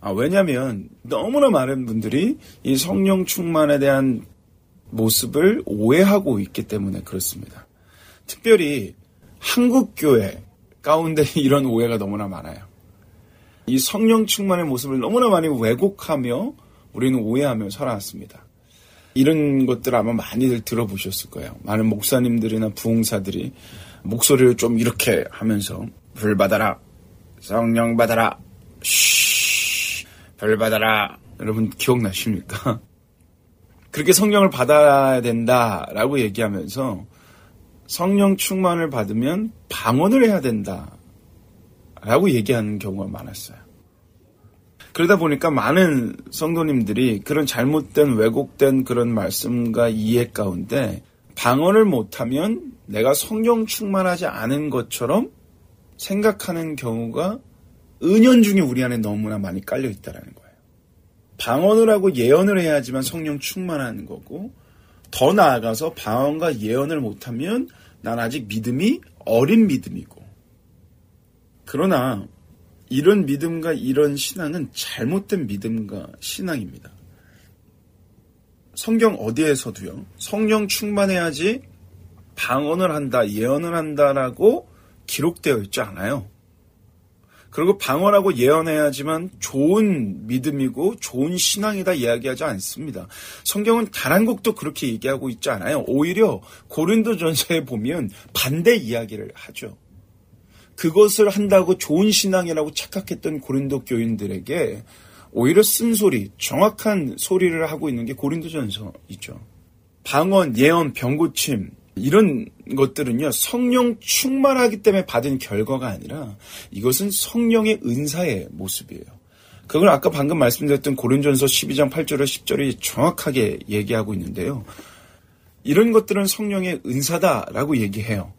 아, 왜냐하면 너무나 많은 분들이 이 성령 충만에 대한 모습을 오해하고 있기 때문에 그렇습니다. 특별히 한국 교회 가운데 *laughs* 이런 오해가 너무나 많아요. 이 성령 충만의 모습을 너무나 많이 왜곡하며 우리는 오해하며 살아왔습니다. 이런 것들 아마 많이들 들어보셨을 거예요. 많은 목사님들이나 부흥사들이 목소리를 좀 이렇게 하면서 불 받아라, 성령 받아라, 쉬, 불 받아라. 여러분 기억나십니까? *laughs* 그렇게 성령을 받아야 된다라고 얘기하면서 성령 충만을 받으면 방언을 해야 된다라고 얘기하는 경우가 많았어요. 그러다 보니까 많은 성도님들이 그런 잘못된 왜곡된 그런 말씀과 이해 가운데 방언을 못하면 내가 성령 충만하지 않은 것처럼 생각하는 경우가 은연중에 우리 안에 너무나 많이 깔려 있다는 거예요. 방언을 하고 예언을 해야지만 성령 충만한 거고 더 나아가서 방언과 예언을 못하면 난 아직 믿음이 어린 믿음이고 그러나 이런 믿음과 이런 신앙은 잘못된 믿음과 신앙입니다. 성경 어디에서도요, 성령 충만해야지 방언을 한다, 예언을 한다라고 기록되어 있지 않아요. 그리고 방언하고 예언해야지만 좋은 믿음이고 좋은 신앙이다 이야기하지 않습니다. 성경은 단 한 곡도 그렇게 얘기하고 있지 않아요. 오히려 고린도 전서에 보면 반대 이야기를 하죠. 그것을 한다고 좋은 신앙이라고 착각했던 고린도 교인들에게 오히려 쓴소리, 정확한 소리를 하고 있는 게 고린도전서이죠. 방언, 예언, 병고침 이런 것들은요 성령 충만하기 때문에 받은 결과가 아니라 이것은 성령의 은사의 모습이에요. 그걸 아까 방금 말씀드렸던 고린전서 12장 8절에 10절이 정확하게 얘기하고 있는데요. 이런 것들은 성령의 은사다라고 얘기해요.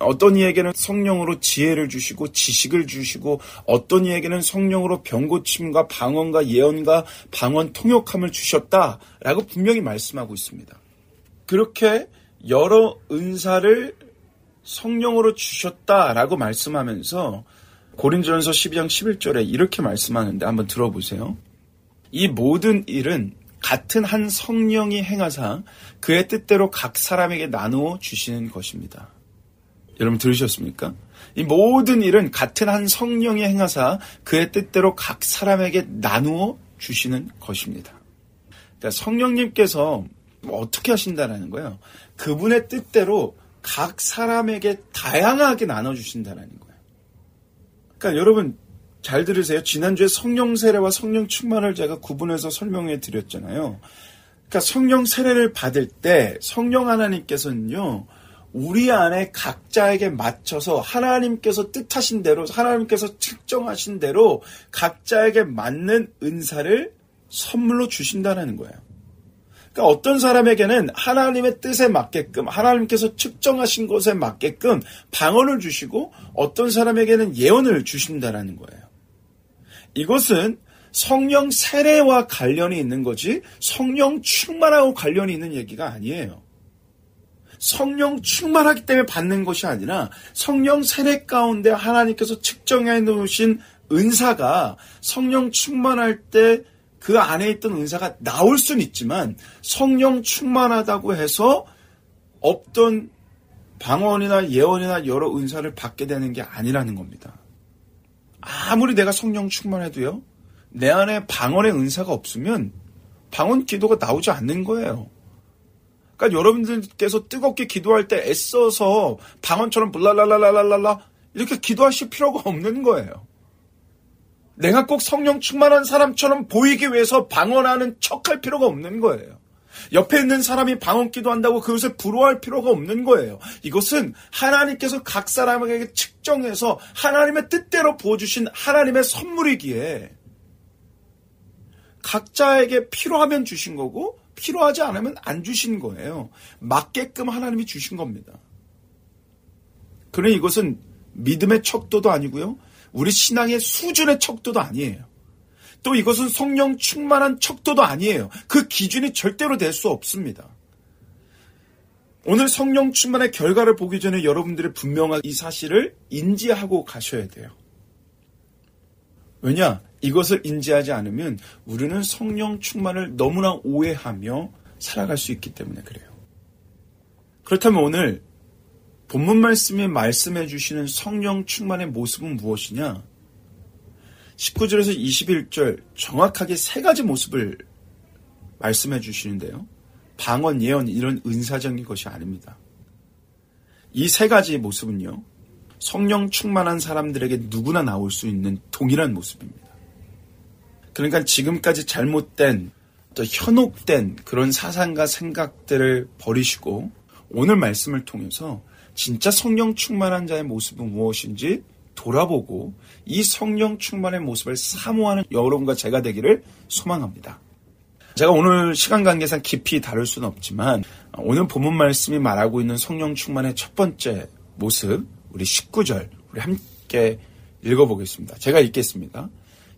어떤 이에게는 성령으로 지혜를 주시고 지식을 주시고 어떤 이에게는 성령으로 병고침과 방언과 예언과 방언 통역함을 주셨다라고 분명히 말씀하고 있습니다. 그렇게 여러 은사를 성령으로 주셨다라고 말씀하면서 고린전서 12장 11절에 이렇게 말씀하는데 한번 들어보세요. 이 모든 일은 같은 한 성령이 행하사 그의 뜻대로 각 사람에게 나누어 주시는 것입니다. 여러분 들으셨습니까? 이 모든 일은 같은 한 성령이 행하사 그의 뜻대로 각 사람에게 나누어 주시는 것입니다. 그러니까 성령님께서 뭐 어떻게 하신다라는 거예요. 그분의 뜻대로 각 사람에게 다양하게 나눠주신다라는 거예요. 그러니까 여러분 잘 들으세요. 지난주에 성령 세례와 성령 충만을 제가 구분해서 설명해 드렸잖아요. 그러니까 성령 세례를 받을 때 성령 하나님께서는요. 우리 안에 각자에게 맞춰서 하나님께서 뜻하신 대로 하나님께서 측정하신 대로 각자에게 맞는 은사를 선물로 주신다는 거예요. 그러니까 어떤 사람에게는 하나님의 뜻에 맞게끔 하나님께서 측정하신 것에 맞게끔 방언을 주시고 어떤 사람에게는 예언을 주신다라는 거예요. 이것은 성령 세례와 관련이 있는 거지 성령 충만하고 관련이 있는 얘기가 아니에요. 성령 충만하기 때문에 받는 것이 아니라 성령 세례 가운데 하나님께서 측정해 놓으신 은사가 성령 충만할 때 그 안에 있던 은사가 나올 수는 있지만 성령 충만하다고 해서 없던 방언이나 예언이나 여러 은사를 받게 되는 게 아니라는 겁니다. 아무리 내가 성령 충만해도요, 내 안에 방언의 은사가 없으면 방언 기도가 나오지 않는 거예요. 그러니까 여러분들께서 뜨겁게 기도할 때 애써서 방언처럼 블라라라라라라 이렇게 기도하실 필요가 없는 거예요. 내가 꼭 성령 충만한 사람처럼 보이기 위해서 방언하는 척할 필요가 없는 거예요. 옆에 있는 사람이 방언 기도한다고 그것을 부러워할 필요가 없는 거예요. 이것은 하나님께서 각 사람에게 측정해서 하나님의 뜻대로 부어주신 하나님의 선물이기에 각자에게 필요하면 주신 거고 필요하지 않으면 안 주신 거예요. 맞게끔 하나님이 주신 겁니다. 그러니 이것은 믿음의 척도도 아니고요. 우리 신앙의 수준의 척도도 아니에요. 또 이것은 성령 충만한 척도도 아니에요. 그 기준이 절대로 될 수 없습니다. 오늘 성령 충만의 결과를 보기 전에 여러분들이 분명한 이 사실을 인지하고 가셔야 돼요. 왜냐? 이것을 인지하지 않으면 우리는 성령 충만을 너무나 오해하며 살아갈 수 있기 때문에 그래요. 그렇다면 오늘 본문 말씀이 말씀해 주시는 성령 충만의 모습은 무엇이냐? 19절에서 21절 정확하게 세 가지 모습을 말씀해 주시는데요. 방언, 예언 이런 은사적인 것이 아닙니다. 이 세 가지 모습은요. 성령 충만한 사람들에게 누구나 나올 수 있는 동일한 모습입니다. 그러니까 지금까지 잘못된 또 현혹된 그런 사상과 생각들을 버리시고 오늘 말씀을 통해서 진짜 성령 충만한 자의 모습은 무엇인지 돌아보고 이 성령 충만의 모습을 사모하는 여러분과 제가 되기를 소망합니다. 제가 오늘 시간 관계상 깊이 다룰 수는 없지만 오늘 본문 말씀이 말하고 있는 성령 충만의 첫 번째 모습 우리 19절 우리 함께 읽어보겠습니다. 제가 읽겠습니다.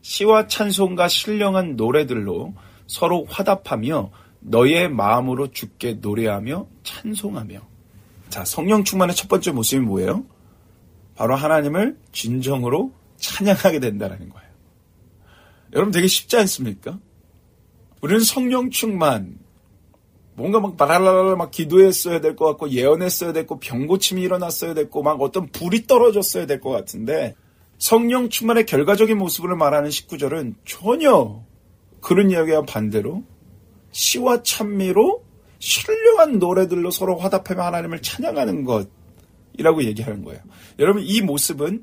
시와 찬송과 신령한 노래들로 서로 화답하며 너의 마음으로 죽게 노래하며 찬송하며 자 성령 충만의 첫 번째 모습이 뭐예요? 바로 하나님을 진정으로 찬양하게 된다는 거예요. 여러분 되게 쉽지 않습니까? 우리는 성령 충만, 뭔가 막 바랄랄랄 막 기도했어야 될 것 같고 예언했어야 됐고 병고침이 일어났어야 됐고 막 어떤 불이 떨어졌어야 될 것 같은데 성령 충만의 결과적인 모습을 말하는 19절은 전혀 그런 이야기와 반대로 시와 찬미로 신령한 노래들로 서로 화답하며 하나님을 찬양하는 것이라고 얘기하는 거예요. 여러분 이 모습은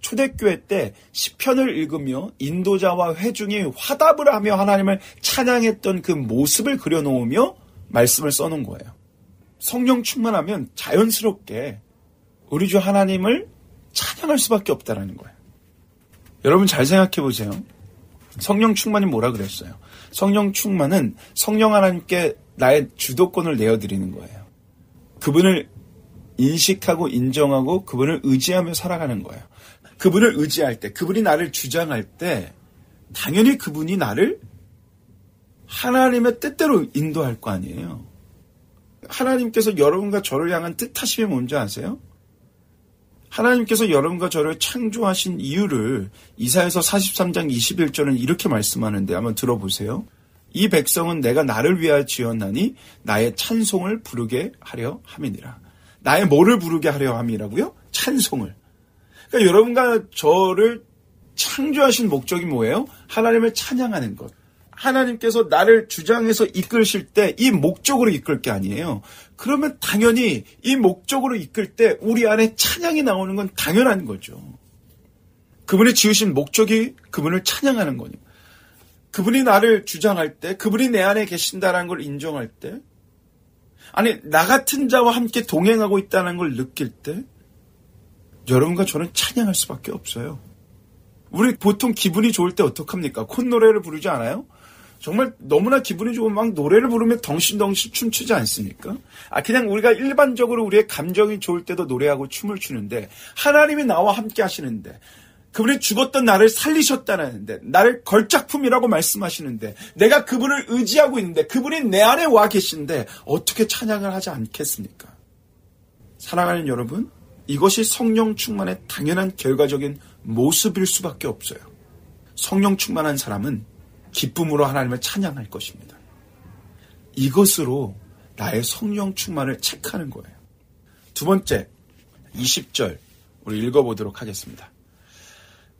초대교회 때 시편을 읽으며 인도자와 회중이 화답을 하며 하나님을 찬양했던 그 모습을 그려놓으며 말씀을 써놓은 거예요. 성령 충만하면 자연스럽게 우리 주 하나님을 찬양할 수밖에 없다라는 거예요. 여러분 잘 생각해 보세요. 성령 충만이 뭐라 그랬어요? 성령 충만은 성령 하나님께 나의 주도권을 내어드리는 거예요. 그분을 인식하고 인정하고 그분을 의지하며 살아가는 거예요. 그분을 의지할 때, 그분이 나를 주장할 때, 당연히 그분이 나를 하나님의 뜻대로 인도할 거 아니에요. 하나님께서 여러분과 저를 향한 뜻하심이 뭔지 아세요? 하나님께서 여러분과 저를 창조하신 이유를 이사에서 43장 21절은 이렇게 말씀하는데 한번 들어보세요. 이 백성은 내가 나를 위하여 지었나니 나의 찬송을 부르게 하려 함이니라. 나의 뭐를 부르게 하려 함이라고요? 찬송을. 그러니까 여러분과 저를 창조하신 목적이 뭐예요? 하나님을 찬양하는 것. 하나님께서 나를 주장해서 이끌실 때 이 목적으로 이끌 게 아니에요. 그러면 당연히 이 목적으로 이끌 때 우리 안에 찬양이 나오는 건 당연한 거죠. 그분이 지으신 목적이 그분을 찬양하는 거니까. 그분이 나를 주장할 때, 그분이 내 안에 계신다는 걸 인정할 때, 아니, 나 같은 자와 함께 동행하고 있다는 걸 느낄 때, 여러분과 저는 찬양할 수밖에 없어요. 우리 보통 기분이 좋을 때 어떡합니까? 콧노래를 부르지 않아요? 정말 너무나 기분이 좋으면 막 노래를 부르면 덩신덩신 춤추지 않습니까? 아, 그냥 우리가 일반적으로 우리의 감정이 좋을 때도 노래하고 춤을 추는데, 하나님이 나와 함께 하시는데, 그분이 죽었던 나를 살리셨다는데, 나를 걸작품이라고 말씀하시는데, 내가 그분을 의지하고 있는데, 그분이 내 안에 와 계신데, 어떻게 찬양을 하지 않겠습니까? 사랑하는 여러분, 이것이 성령 충만의 당연한 결과적인 모습일 수밖에 없어요. 성령 충만한 사람은 기쁨으로 하나님을 찬양할 것입니다. 이것으로 나의 성령 충만을 체크하는 거예요. 두 번째, 20절 우리 읽어보도록 하겠습니다.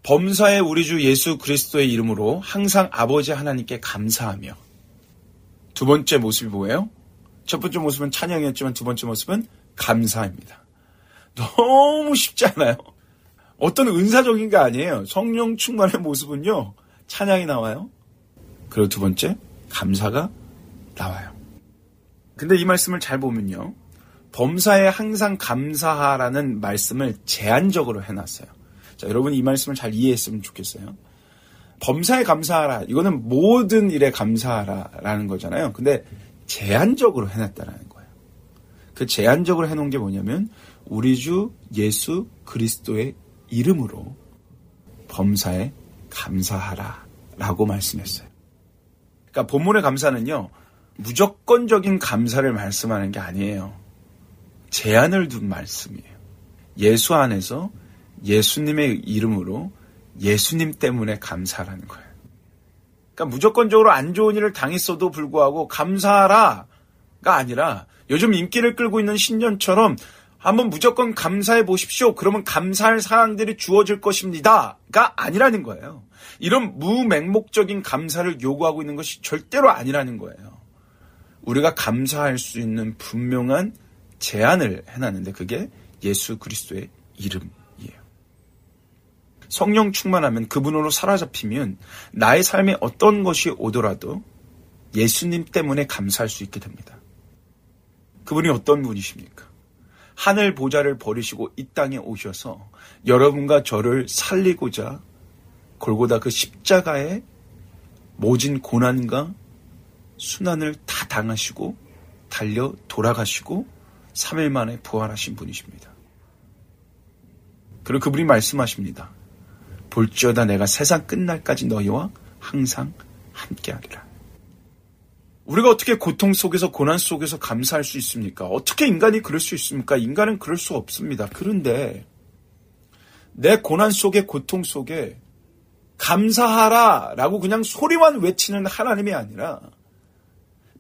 범사의 우리 주 예수 그리스도의 이름으로 항상 아버지 하나님께 감사하며 두 번째 모습이 뭐예요? 첫 번째 모습은 찬양이었지만 두 번째 모습은 감사입니다. 너무 쉽지 않아요? 어떤 은사적인 게 아니에요. 성령 충만의 모습은요, 찬양이 나와요. 그리고 두 번째, 감사가 나와요. 근데 이 말씀을 잘 보면요. 범사에 항상 감사하라는 말씀을 제한적으로 해놨어요. 자, 여러분 이 말씀을 잘 이해했으면 좋겠어요. 범사에 감사하라. 이거는 모든 일에 감사하라라는 거잖아요. 근데 제한적으로 해놨다라는 거예요. 그 제한적으로 해놓은 게 뭐냐면 우리 주 예수 그리스도의 이름으로 범사에 감사하라라고 말씀했어요. 그러니까 본문의 감사는요. 무조건적인 감사를 말씀하는 게 아니에요. 제한을 둔 말씀이에요. 예수 안에서 예수님의 이름으로 예수님 때문에 감사라는 거예요. 그러니까 무조건적으로 안 좋은 일을 당했어도 불구하고 감사하라가 아니라 요즘 인기를 끌고 있는 신년처럼 한번 무조건 감사해 보십시오. 그러면 감사할 사항들이 주어질 것입니다가 아니라는 거예요. 이런 무맹목적인 감사를 요구하고 있는 것이 절대로 아니라는 거예요. 우리가 감사할 수 있는 분명한 제안을 해놨는데 그게 예수 그리스도의 이름이에요. 성령 충만하면 그분으로 사로잡히면 나의 삶에 어떤 것이 오더라도 예수님 때문에 감사할 수 있게 됩니다. 그분이 어떤 분이십니까? 하늘 보좌를 버리시고 이 땅에 오셔서 여러분과 저를 살리고자 골고다 그 십자가에 모진 고난과 순환을 다 당하시고 달려 돌아가시고 3일 만에 부활하신 분이십니다. 그리고 그분이 말씀하십니다. 볼지어다 내가 세상 끝날까지 너희와 항상 함께하리라. 우리가 어떻게 고통 속에서 고난 속에서 감사할 수 있습니까? 어떻게 인간이 그럴 수 있습니까? 인간은 그럴 수 없습니다. 그런데 내 고난 속에 고통 속에 감사하라 라고 그냥 소리만 외치는 하나님이 아니라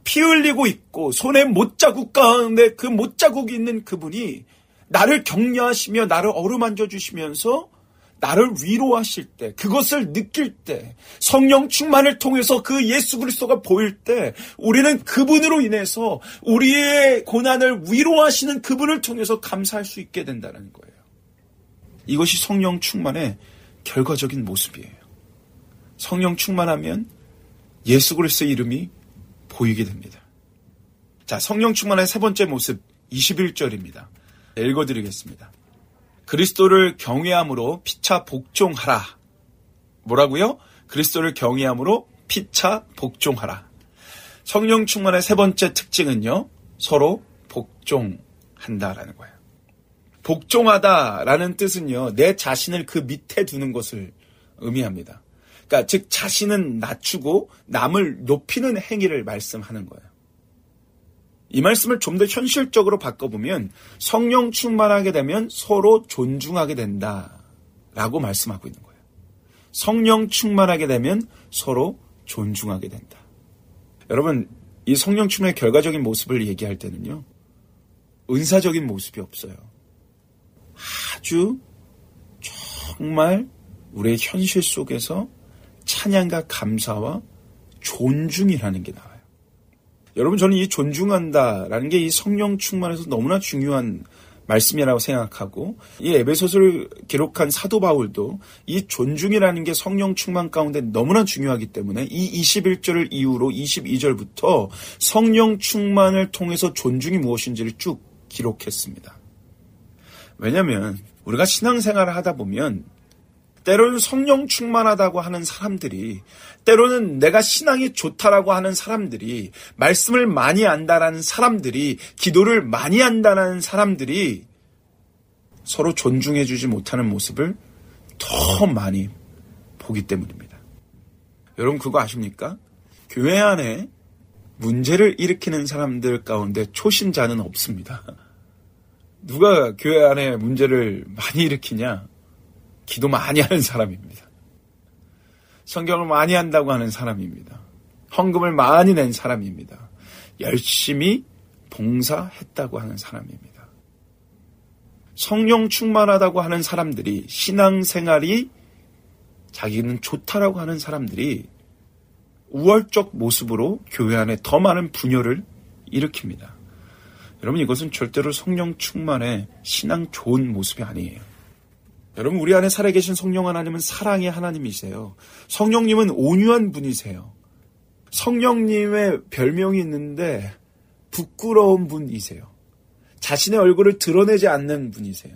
피 흘리고 있고 손에 못자국 가운데 그 못자국이 있는 그분이 나를 격려하시며 나를 어루만져 주시면서 나를 위로하실 때, 그것을 느낄 때, 성령 충만을 통해서 그 예수 그리스도가 보일 때, 우리는 그분으로 인해서 우리의 고난을 위로하시는 그분을 통해서 감사할 수 있게 된다는 거예요. 이것이 성령 충만의 결과적인 모습이에요. 성령 충만하면 예수 그리스도의 이름이 보이게 됩니다. 자, 성령 충만의 세 번째 모습 21절입니다. 읽어 드리겠습니다. 그리스도를 경외함으로 피차 복종하라. 뭐라고요? 그리스도를 경외함으로 피차 복종하라. 성령 충만의 세 번째 특징은요. 서로 복종한다라는 거예요. 복종하다라는 뜻은요. 내 자신을 그 밑에 두는 것을 의미합니다. 그러니까 즉 자신은 낮추고 남을 높이는 행위를 말씀하는 거예요. 이 말씀을 좀 더 현실적으로 바꿔보면 성령 충만하게 되면 서로 존중하게 된다. 라고 말씀하고 있는 거예요. 성령 충만하게 되면 서로 존중하게 된다. 여러분, 이 성령 충만의 결과적인 모습을 얘기할 때는요, 은사적인 모습이 없어요. 아주 정말 우리의 현실 속에서 찬양과 감사와 존중이라는 게 나와요. 여러분, 저는 이 존중한다라는 게 이 성령 충만에서 너무나 중요한 말씀이라고 생각하고 이 에베소서를 기록한 사도 바울도 이 존중이라는 게 성령 충만 가운데 너무나 중요하기 때문에 이 21절을 이후로 22절부터 성령 충만을 통해서 존중이 무엇인지를 쭉 기록했습니다. 왜냐하면 우리가 신앙생활을 하다 보면 때로는 성령 충만하다고 하는 사람들이 때로는 내가 신앙이 좋다라고 하는 사람들이 말씀을 많이 안다라는 사람들이 기도를 많이 한다는 사람들이 서로 존중해 주지 못하는 모습을 더 많이 보기 때문입니다. 여러분 그거 아십니까? 교회 안에 문제를 일으키는 사람들 가운데 초신자는 없습니다. 누가 교회 안에 문제를 많이 일으키냐? 기도 많이 하는 사람입니다. 성경을 많이 한다고 하는 사람입니다. 헌금을 많이 낸 사람입니다. 열심히 봉사했다고 하는 사람입니다. 성령 충만하다고 하는 사람들이 신앙생활이 자기는 좋다라고 하는 사람들이 우월적 모습으로 교회 안에 더 많은 분열을 일으킵니다. 여러분 이것은 절대로 성령 충만의 신앙 좋은 모습이 아니에요. 여러분 우리 안에 살아계신 성령 하나님은 사랑의 하나님이세요. 성령님은 온유한 분이세요. 성령님의 별명이 있는데 부끄러운 분이세요. 자신의 얼굴을 드러내지 않는 분이세요.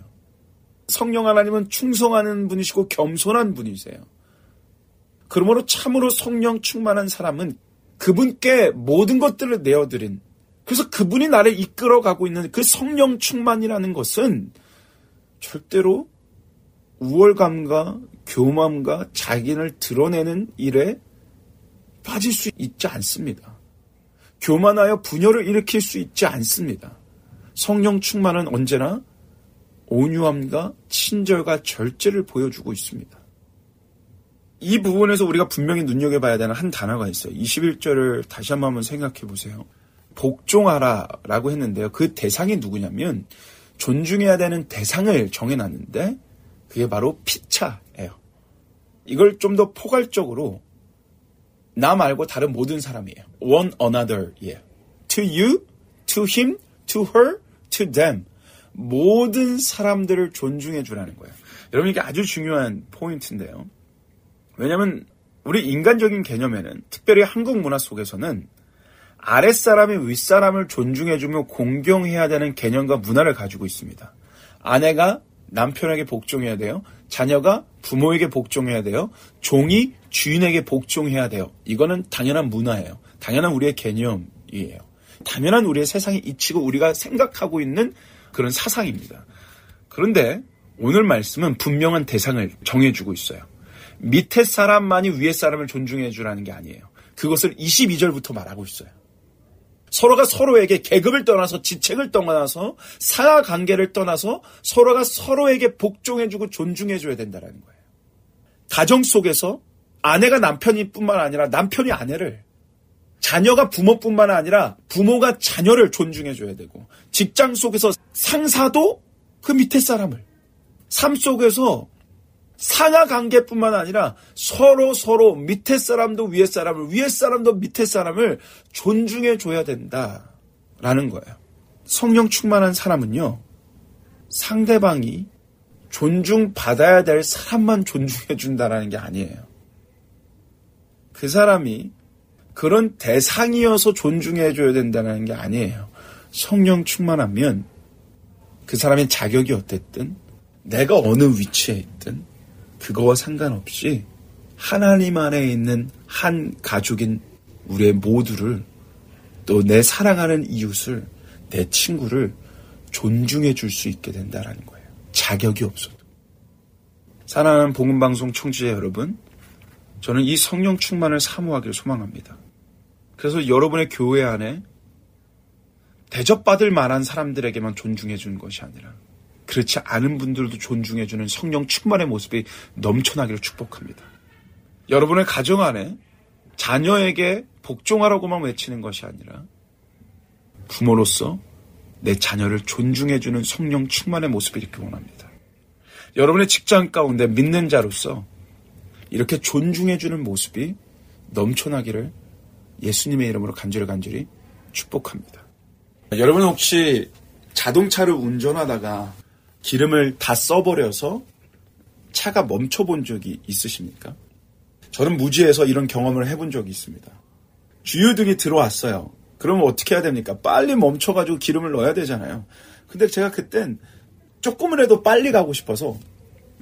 성령 하나님은 충성하는 분이시고 겸손한 분이세요. 그러므로 참으로 성령 충만한 사람은 그분께 모든 것들을 내어드린 그래서 그분이 나를 이끌어가고 있는 그 성령 충만이라는 것은 절대로 우월감과 교만과 자기를 드러내는 일에 빠질 수 있지 않습니다. 교만하여 분열을 일으킬 수 있지 않습니다. 성령 충만은 언제나 온유함과 친절과 절제를 보여주고 있습니다. 이 부분에서 우리가 분명히 눈여겨봐야 되는 한 단어가 있어요. 21절을 다시 한번 생각해 보세요. 복종하라 라고 했는데요. 그 대상이 누구냐면 존중해야 되는 대상을 정해놨는데 그게 바로 피차예요. 이걸 좀 더 포괄적으로 나 말고 다른 모든 사람이에요. one another이에요. to you, to him, to her, to them. 모든 사람들을 존중해 주라는 거예요. 여러분 이게 아주 중요한 포인트인데요. 왜냐하면 우리 인간적인 개념에는 특별히 한국 문화 속에서는 아랫사람이 윗사람을 존중해주며 공경해야 되는 개념과 문화를 가지고 있습니다. 아내가 남편에게 복종해야 돼요. 자녀가 부모에게 복종해야 돼요. 종이 주인에게 복종해야 돼요. 이거는 당연한 문화예요. 당연한 우리의 개념이에요. 당연한 우리의 세상에 이치고 우리가 생각하고 있는 그런 사상입니다. 그런데 오늘 말씀은 분명한 대상을 정해주고 있어요. 밑에 사람만이 위에 사람을 존중해 주라는 게 아니에요. 그것을 22절부터 말하고 있어요. 서로가 서로에게 계급을 떠나서 지책을 떠나서 사하 관계를 떠나서 서로가 서로에게 복종해주고 존중해줘야 된다는 거예요. 가정 속에서 아내가 남편이뿐만 아니라 남편이 아내를 자녀가 부모뿐만 아니라 부모가 자녀를 존중해줘야 되고 직장 속에서 상사도 그 밑에 사람을 삶 속에서 상하 관계뿐만 아니라 서로 서로 밑에 사람도 위에 사람을 위에 사람도 밑에 사람을 존중해 줘야 된다 라는 거예요. 성령 충만한 사람은요. 상대방이 존중받아야 될 사람만 존중해 준다라는 게 아니에요. 그 사람이 그런 대상이어서 존중해 줘야 된다는 게 아니에요. 성령 충만하면 그 사람의 자격이 어땠든 내가 어느 위치에 있든 그거와 상관없이 하나님 안에 있는 한 가족인 우리의 모두를 또 내 사랑하는 이웃을 내 친구를 존중해 줄 수 있게 된다라는 거예요. 자격이 없어도. 사랑하는 복음방송 청취자 여러분, 저는 이 성령 충만을 사모하기를 소망합니다. 그래서 여러분의 교회 안에 대접받을 만한 사람들에게만 존중해 주는 것이 아니라 그렇지 않은 분들도 존중해 주는 성령 충만의 모습이 넘쳐나기를 축복합니다. 여러분의 가정 안에 자녀에게 복종하라고만 외치는 것이 아니라 부모로서 내 자녀를 존중해 주는 성령 충만의 모습을 이렇게 원합니다. 여러분의 직장 가운데 믿는 자로서 이렇게 존중해 주는 모습이 넘쳐나기를 예수님의 이름으로 간절히 간절히 축복합니다. 여러분 혹시 자동차를 운전하다가 기름을 다 써버려서 차가 멈춰본 적이 있으십니까? 저는 무지해서 이런 경험을 해본 적이 있습니다. 주유등이 들어왔어요. 그러면 어떻게 해야 됩니까? 빨리 멈춰가지고 기름을 넣어야 되잖아요. 근데 제가 그땐 조금이라도 빨리 가고 싶어서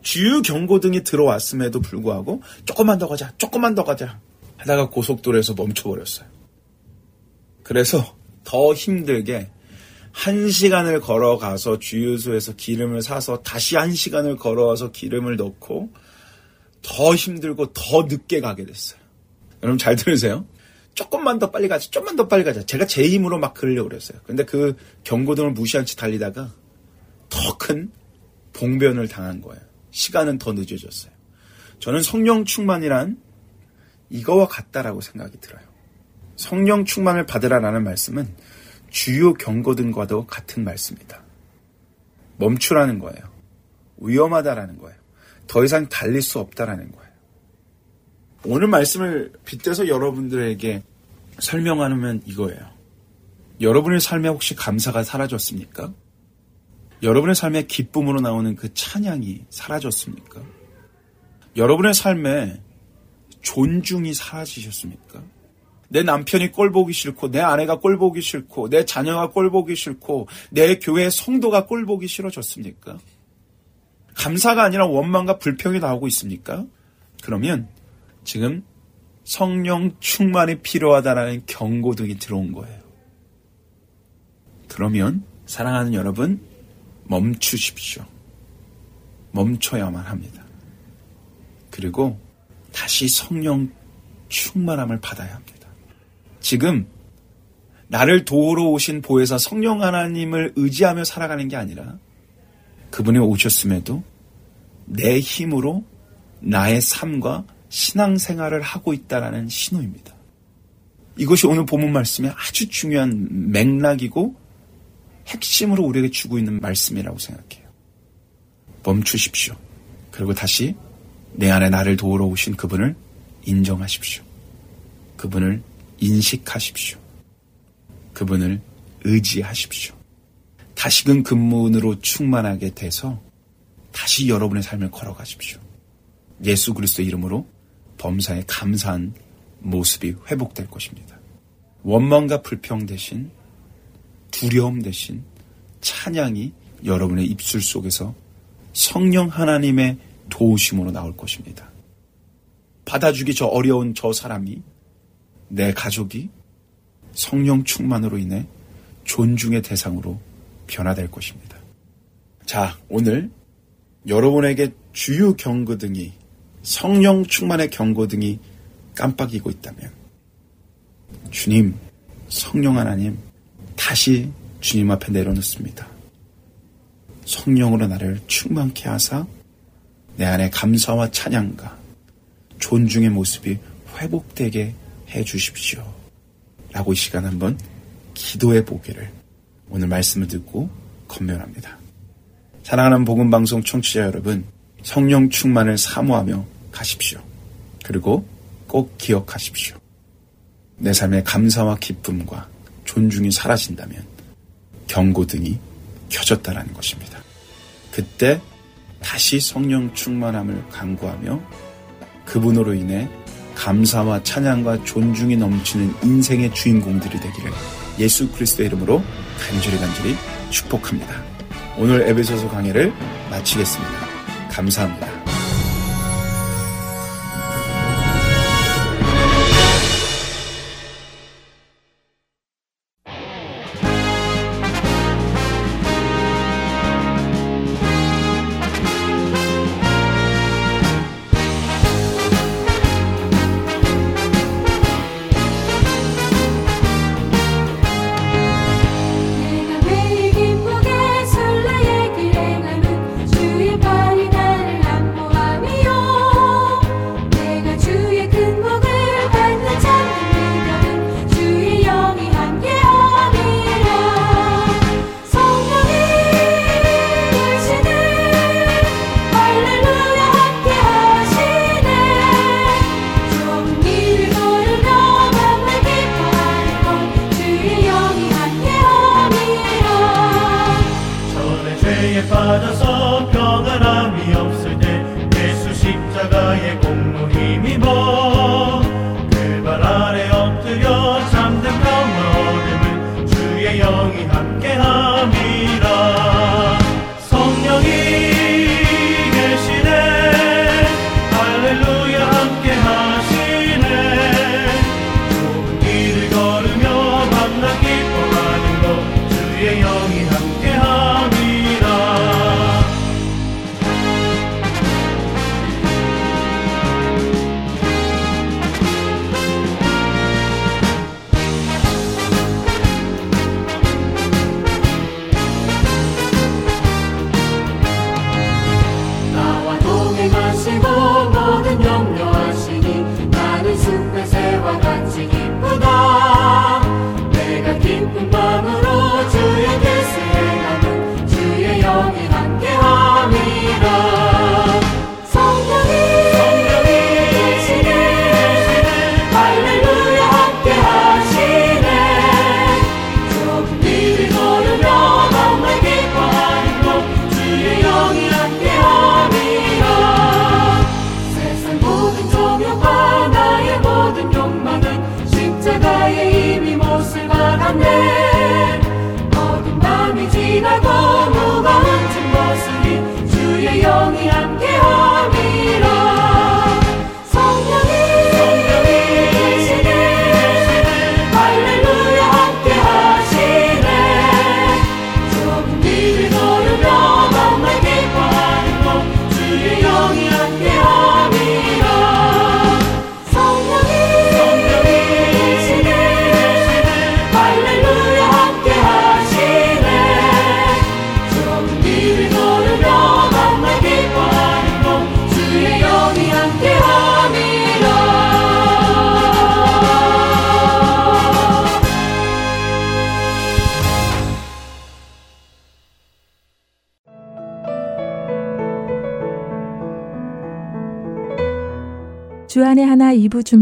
주유 경고등이 들어왔음에도 불구하고 조금만 더 가자, 조금만 더 가자 하다가 고속도로에서 멈춰버렸어요. 그래서 더 힘들게 한 시간을 걸어가서 주유소에서 기름을 사서 다시 한 시간을 걸어와서 기름을 넣고 더 힘들고 더 늦게 가게 됐어요. 여러분 잘 들으세요? 조금만 더 빨리 가자, 조금만 더 빨리 가자. 제가 제 힘으로 막 그러려고 그랬어요. 근데 그 경고등을 무시한 채 달리다가 더 큰 봉변을 당한 거예요. 시간은 더 늦어졌어요. 저는 성령 충만이란 이거와 같다라고 생각이 들어요. 성령 충만을 받으라라는 말씀은 주요 경고 등과도 같은 말씀이다. 멈추라는 거예요. 위험하다라는 거예요. 더 이상 달릴 수 없다라는 거예요. 오늘 말씀을 빗대서 여러분들에게 설명하면 이거예요. 여러분의 삶에 혹시 감사가 사라졌습니까? 여러분의 삶에 기쁨으로 나오는 그 찬양이 사라졌습니까? 여러분의 삶에 존중이 사라지셨습니까? 내 남편이 꼴 보기 싫고, 내 아내가 꼴 보기 싫고, 내 자녀가 꼴 보기 싫고, 내 교회 성도가 꼴 보기 싫어졌습니까? 감사가 아니라 원망과 불평이 나오고 있습니까? 그러면 지금 성령 충만이 필요하다라는 경고등이 들어온 거예요. 그러면 사랑하는 여러분 멈추십시오. 멈춰야만 합니다. 그리고 다시 성령 충만함을 받아야 합니다. 지금 나를 도우러 오신 보혜사 성령 하나님을 의지하며 살아가는 게 아니라 그분이 오셨음에도 내 힘으로 나의 삶과 신앙생활을 하고 있다라는 신호입니다. 이것이 오늘 본문 말씀의 아주 중요한 맥락이고 핵심으로 우리에게 주고 있는 말씀이라고 생각해요. 멈추십시오. 그리고 다시 내 안에 나를 도우러 오신 그분을 인정하십시오. 그분을 인식하십시오. 그분을 의지하십시오. 다시금 근문으로 충만하게 돼서 다시 여러분의 삶을 걸어가십시오. 예수 그리스도 이름으로 범사에 감사한 모습이 회복될 것입니다. 원망과 불평 대신 두려움 대신 찬양이 여러분의 입술 속에서 성령 하나님의 도우심으로 나올 것입니다. 받아주기 저 어려운 저 사람이 내 가족이 성령 충만으로 인해 존중의 대상으로 변화될 것입니다. 자, 오늘 여러분에게 주유 경고등이 성령 충만의 경고등이 깜빡이고 있다면 주님, 성령 하나님 다시 주님 앞에 내려놓습니다. 성령으로 나를 충만케 하사 내 안에 감사와 찬양과 존중의 모습이 회복되게 해 주십시오. 라고 이 시간 한번 기도해 보기를 오늘 말씀을 듣고 건면합니다. 사랑하는 복음방송 청취자 여러분, 성령 충만을 사모하며 가십시오. 그리고 꼭 기억하십시오. 내 삶의 감사와 기쁨과 존중이 사라진다면 경고등이 켜졌다라는 것입니다. 그때 다시 성령 충만함을 강구하며 그분으로 인해 감사와 찬양과 존중이 넘치는 인생의 주인공들이 되기를 예수 그리스도의 이름으로 간절히 간절히 축복합니다. 오늘 에베소서 강해를 마치겠습니다. 감사합니다.